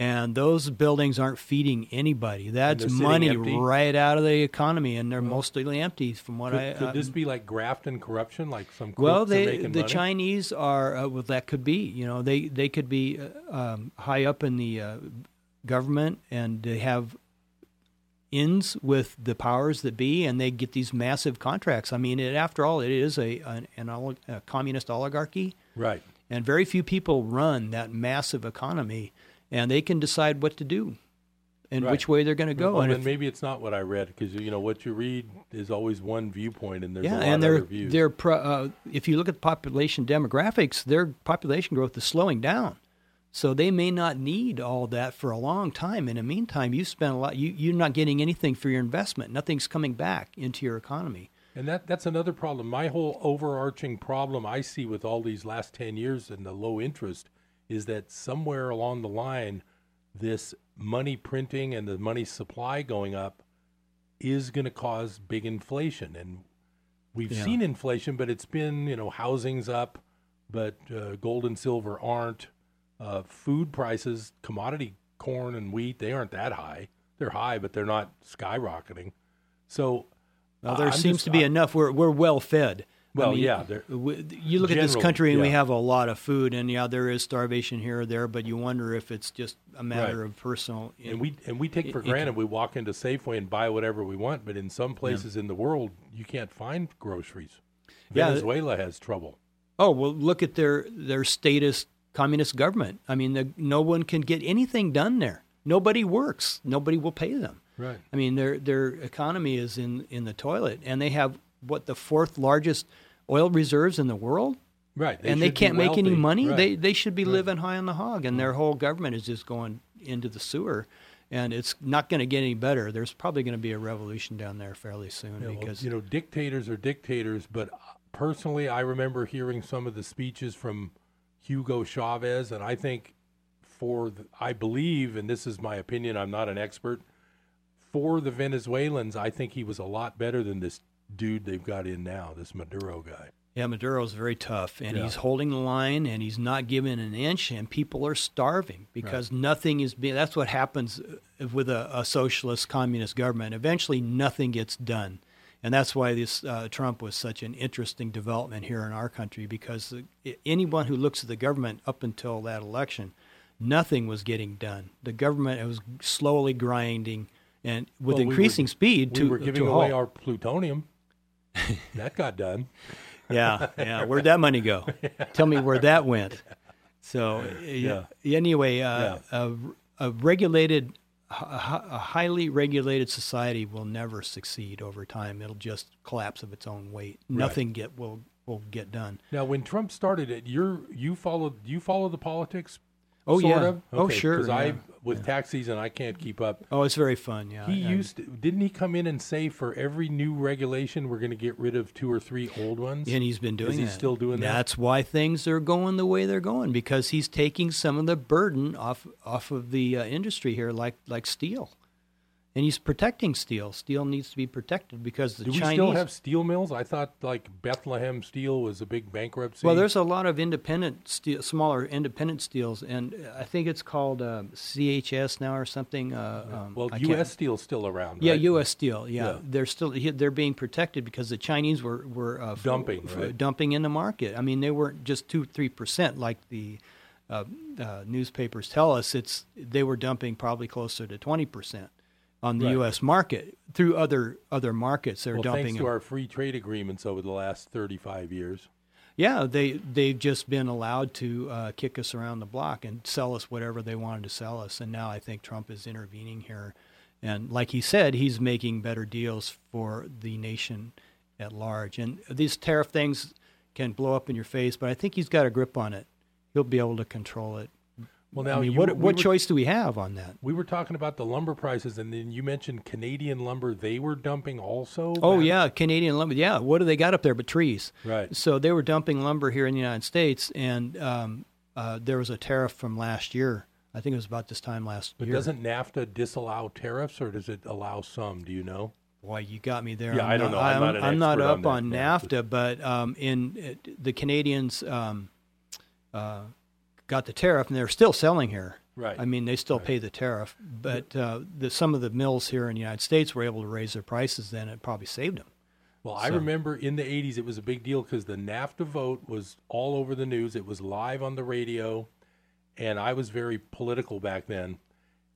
And those buildings aren't feeding anybody. That's money empty? right out of the economy, and they're mostly empty, from what Could, I. could uh, this be like graft and corruption, like some well, they the money? Chinese are uh, well. That could be. You know, they they could be uh, um, high up in the uh, government, and they have ins with the powers that be, and they get these massive contracts. I mean, it, after all, it is a an, an oli- a communist oligarchy, Right. and very few people run that massive economy, and they can decide what to do and Right. which way they're going to go. Well, and then if- maybe it's not what I read because you know what you read is always one viewpoint, and there's yeah, and they're other views. they're pro, uh, if you look at the population demographics, their population growth is slowing down. So they may not need all that for a long time. In the meantime, you spend a lot. You you're not getting anything for your investment. Nothing's coming back into your economy. And that that's another problem. My whole overarching problem I see with all these last 10 years and the low interest is that somewhere along the line this money printing and the money supply going up is going to cause big inflation and we've Yeah. seen inflation but it's been, you know, housing's up but uh, gold and silver aren't uh, food prices, commodity corn and wheat, they aren't that high. They're high, but they're not skyrocketing. So Well, there seems just- to be I- enough. We're we're well fed. I Well, mean, yeah, there- uh, we- You look at this country and we have a lot of food, and yeah, there is starvation here or there, but you wonder if it's just a matter Right. of personal. and we and we take for it- granted we walk into Safeway and buy whatever we want, but in some places in the world you can't find groceries. Yeah, Venezuela has trouble. Oh well, look at their their statist communist government. I mean, the, no one can get anything done there. Nobody works. Nobody will pay them. Right. I mean, their their economy is in in the toilet, and they have what the fourth largest oil reserves in the world. Right. and they can't make any money. Right. They they should be Right. living high on the hog, and their whole government is just going into the sewer. And it's not going to get any better. There's probably going to be a revolution down there fairly soon Yeah, well, because you know dictators are dictators, but uh, personally, I remember hearing some of the speeches from Hugo Chavez, and I think for the, I believe, and this is my opinion, I'm not an expert. For the Venezuelans, I think he was a lot better than this dude they've got in now, this Maduro guy. Yeah, Maduro's very tough, and Yeah. he's holding the line, and he's not giving an inch, and people are starving because nothing is being. That's what happens uh, with a, a socialist communist government. Eventually, nothing gets done, and that's why this uh, Trump was such an interesting development here in our country because uh, anyone who looks at the government up until that election, nothing was getting done. The government was slowly grinding, and with Well, we were- increasing speed we to were giving to away halt. our plutonium. that got done. yeah, yeah. Where'd that money go? Tell me where that went. So, Yeah. yeah. anyway, uh, a, a regulated, a highly regulated society will never succeed over time. It'll just collapse of its own weight. Right. Nothing get will will get done. Now, when Trump started it, you're you followed you follow the politics. Oh, sort yeah. Of? Oh, sure, Because I yeah. With tax season, I can't keep up. Oh, it's very fun. Yeah, He I- used to, didn't he come in and say for every new regulation we're going to get rid of two or three old ones? And he's been doing Is he still doing that? That's why things are going the way they're going because he's taking some of the burden off off of the uh, industry here, like like steel, and he's protecting steel. Steel needs to be protected because the Do we Chinese. still have steel mills? I thought like Bethlehem Steel was a big bankruptcy. well, there's a lot of independent steel, smaller independent steels, and I think it's called uh, CHS now or something. Uh, um, well, I U.S. can't- Steel's still around. Yeah. U.S. Steel. Yeah. Yeah. they're still they're being protected because the Chinese were were uh, Dumping, f- right. dumping in the market. I mean, they weren't just two three percent like the uh, uh, newspapers tell us. It's they were dumping probably closer to twenty percent on the Right. U.S. market through other other markets. They're well, dumping. thanks to them. our free trade agreements over the last 35 years. Yeah, they they've just been allowed to uh, kick us around the block and sell us whatever they wanted to sell us, and now I think Trump is intervening here, and like he said, he's making better deals for the nation at large. And these tariff things can blow up in your face, but I think he's got a grip on it. He'll be able to control it. Well, now I mean, you- what we what were- choice do we have on that? We were talking about the lumber prices, and then you mentioned Canadian lumber. They were dumping also. Oh yeah, Canadian lumber. Yeah, what do they got up there but trees? Right. So they were dumping lumber here in the United States, and um, uh, there was a tariff from last year. I think it was about this time last But year. But doesn't NAFTA disallow tariffs, or does it allow some? Do you know? Boy, you got me there. Yeah, I'm I don't not, know. I'm not I'm not expert on up on, Yeah, NAFTA, but um, in it, the Canadians um, uh, got the tariff, and they're still selling here. Right. I mean, they still pay the tariff, but uh, the, some of the mills here in the United States were able to raise their prices. Then it probably saved them. Well, I remember in the 80s it was a big deal because the NAFTA vote was all over the news. It was live on the radio, and I was very political back then.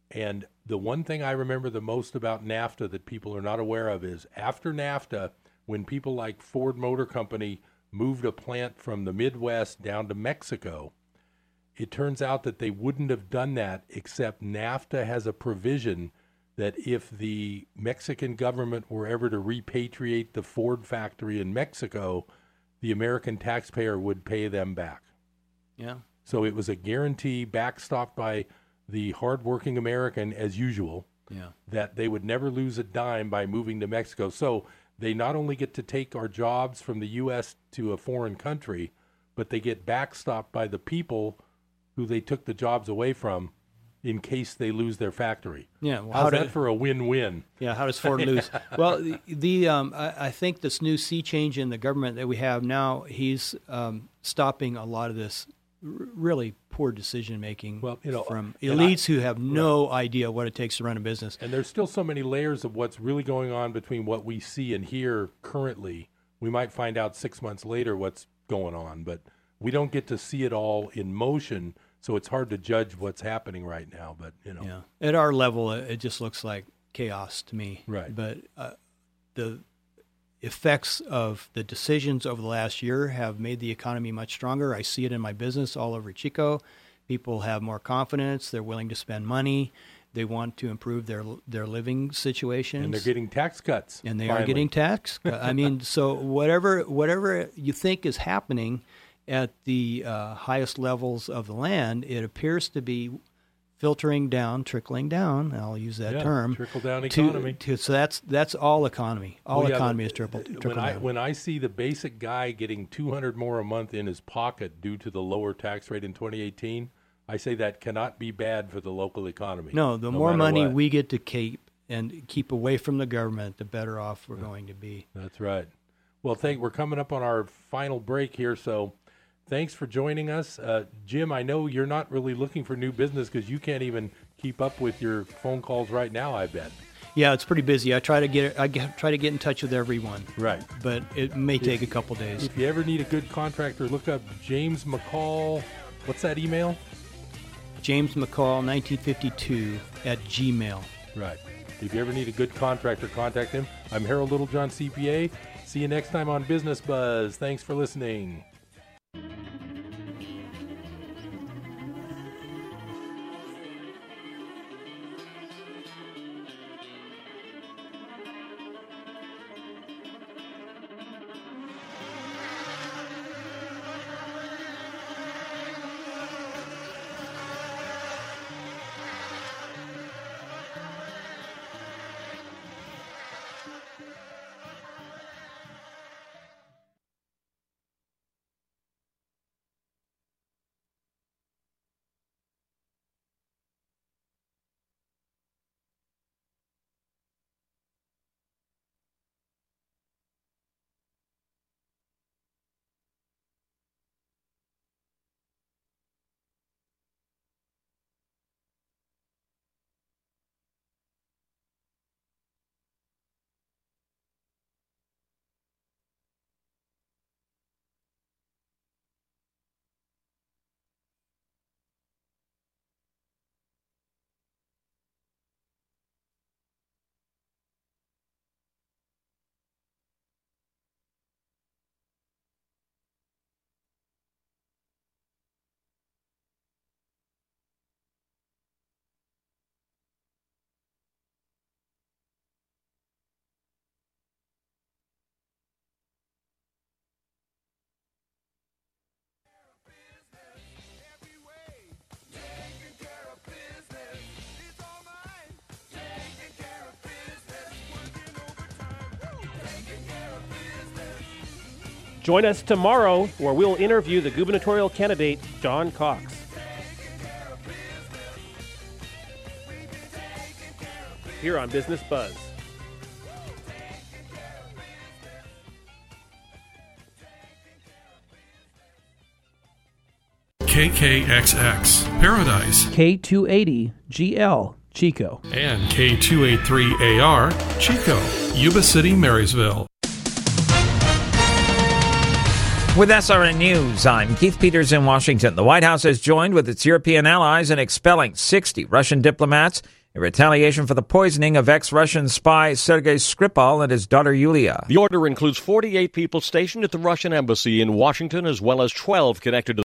And the one thing I remember the most about NAFTA that people are not aware of is after NAFTA, when people like Ford Motor Company moved a plant from the Midwest down to Mexico, it turns out that they wouldn't have done that except NAFTA has a provision that if the Mexican government were ever to repatriate the Ford factory in Mexico, the American taxpayer would pay them back. Yeah. So it was a guarantee backstopped by the hardworking American, as usual, Yeah. that they would never lose a dime by moving to Mexico. So they not only get to take our jobs from the U.S. to a foreign country, but they get backstopped by the people who they took the jobs away from in case they lose their factory. Yeah, well, How's how that do- for a win-win? Yeah, how does Ford lose? well, the, the um, I, I think this new sea change in the government that we have now, he's um, stopping a lot of this r- really poor decision making well, you know, from and I- elites who have no idea what it takes to run a business. And there's still so many layers of what's really going on between what we see and hear currently. We might find out six months later what's going on, but we don't get to see it all in motion. So it's hard to judge what's happening right now. But you know, Yeah, at our level, it, just looks like chaos to me. Right. But uh, the effects of the decisions over the last year have made the economy much stronger. I see it in my business all over Chico. People have more confidence. They're willing to spend money. They want to improve their their living situations. and they're getting tax cuts, and they are getting tax. I mean, so whatever whatever you think is happening at the uh, highest levels of the land, it appears to be filtering down, trickling down. I'll use that Yeah, term. trickle-down economy. to- so that's that's all economy. All Well, yeah, economy but, is triple trickle when I down. when I see the basic guy getting 200 more a month in his pocket due to the lower tax rate in 2018, I say that cannot be bad for the local economy. no, the no more money what. we get to keep and keep away from the government, the better off we're going to be. That's right. Well, thank. We're coming up on our final break here, so thanks for joining us, uh, Jim. I know you're not really looking for new business because you can't even keep up with your phone calls right now. I bet. Yeah, it's pretty busy. I try to get I get, try to get in touch with everyone. Right. But it may take a couple days. If you ever need a good contractor, look up James McCall. What's that email? James McCall, 1952 at Gmail. Right. If you ever need a good contractor, contact him. I'm Harold Littlejohn, CPA. See you next time on Business Buzz. Thanks for listening. Join us tomorrow where we'll interview the gubernatorial candidate, John Cox. Here on Business Buzz. KKXX, Paradise, K280GL, Chico. and K283AR, Chico, Yuba City, Marysville. With SRN News, I'm Keith Peters in Washington. The White House has joined with its European allies in expelling 60 Russian diplomats in retaliation for the poisoning of ex-Russian spy Sergei Skripal and his daughter Yulia. The order includes 48 people stationed at the Russian embassy in Washington as well as 12 connected to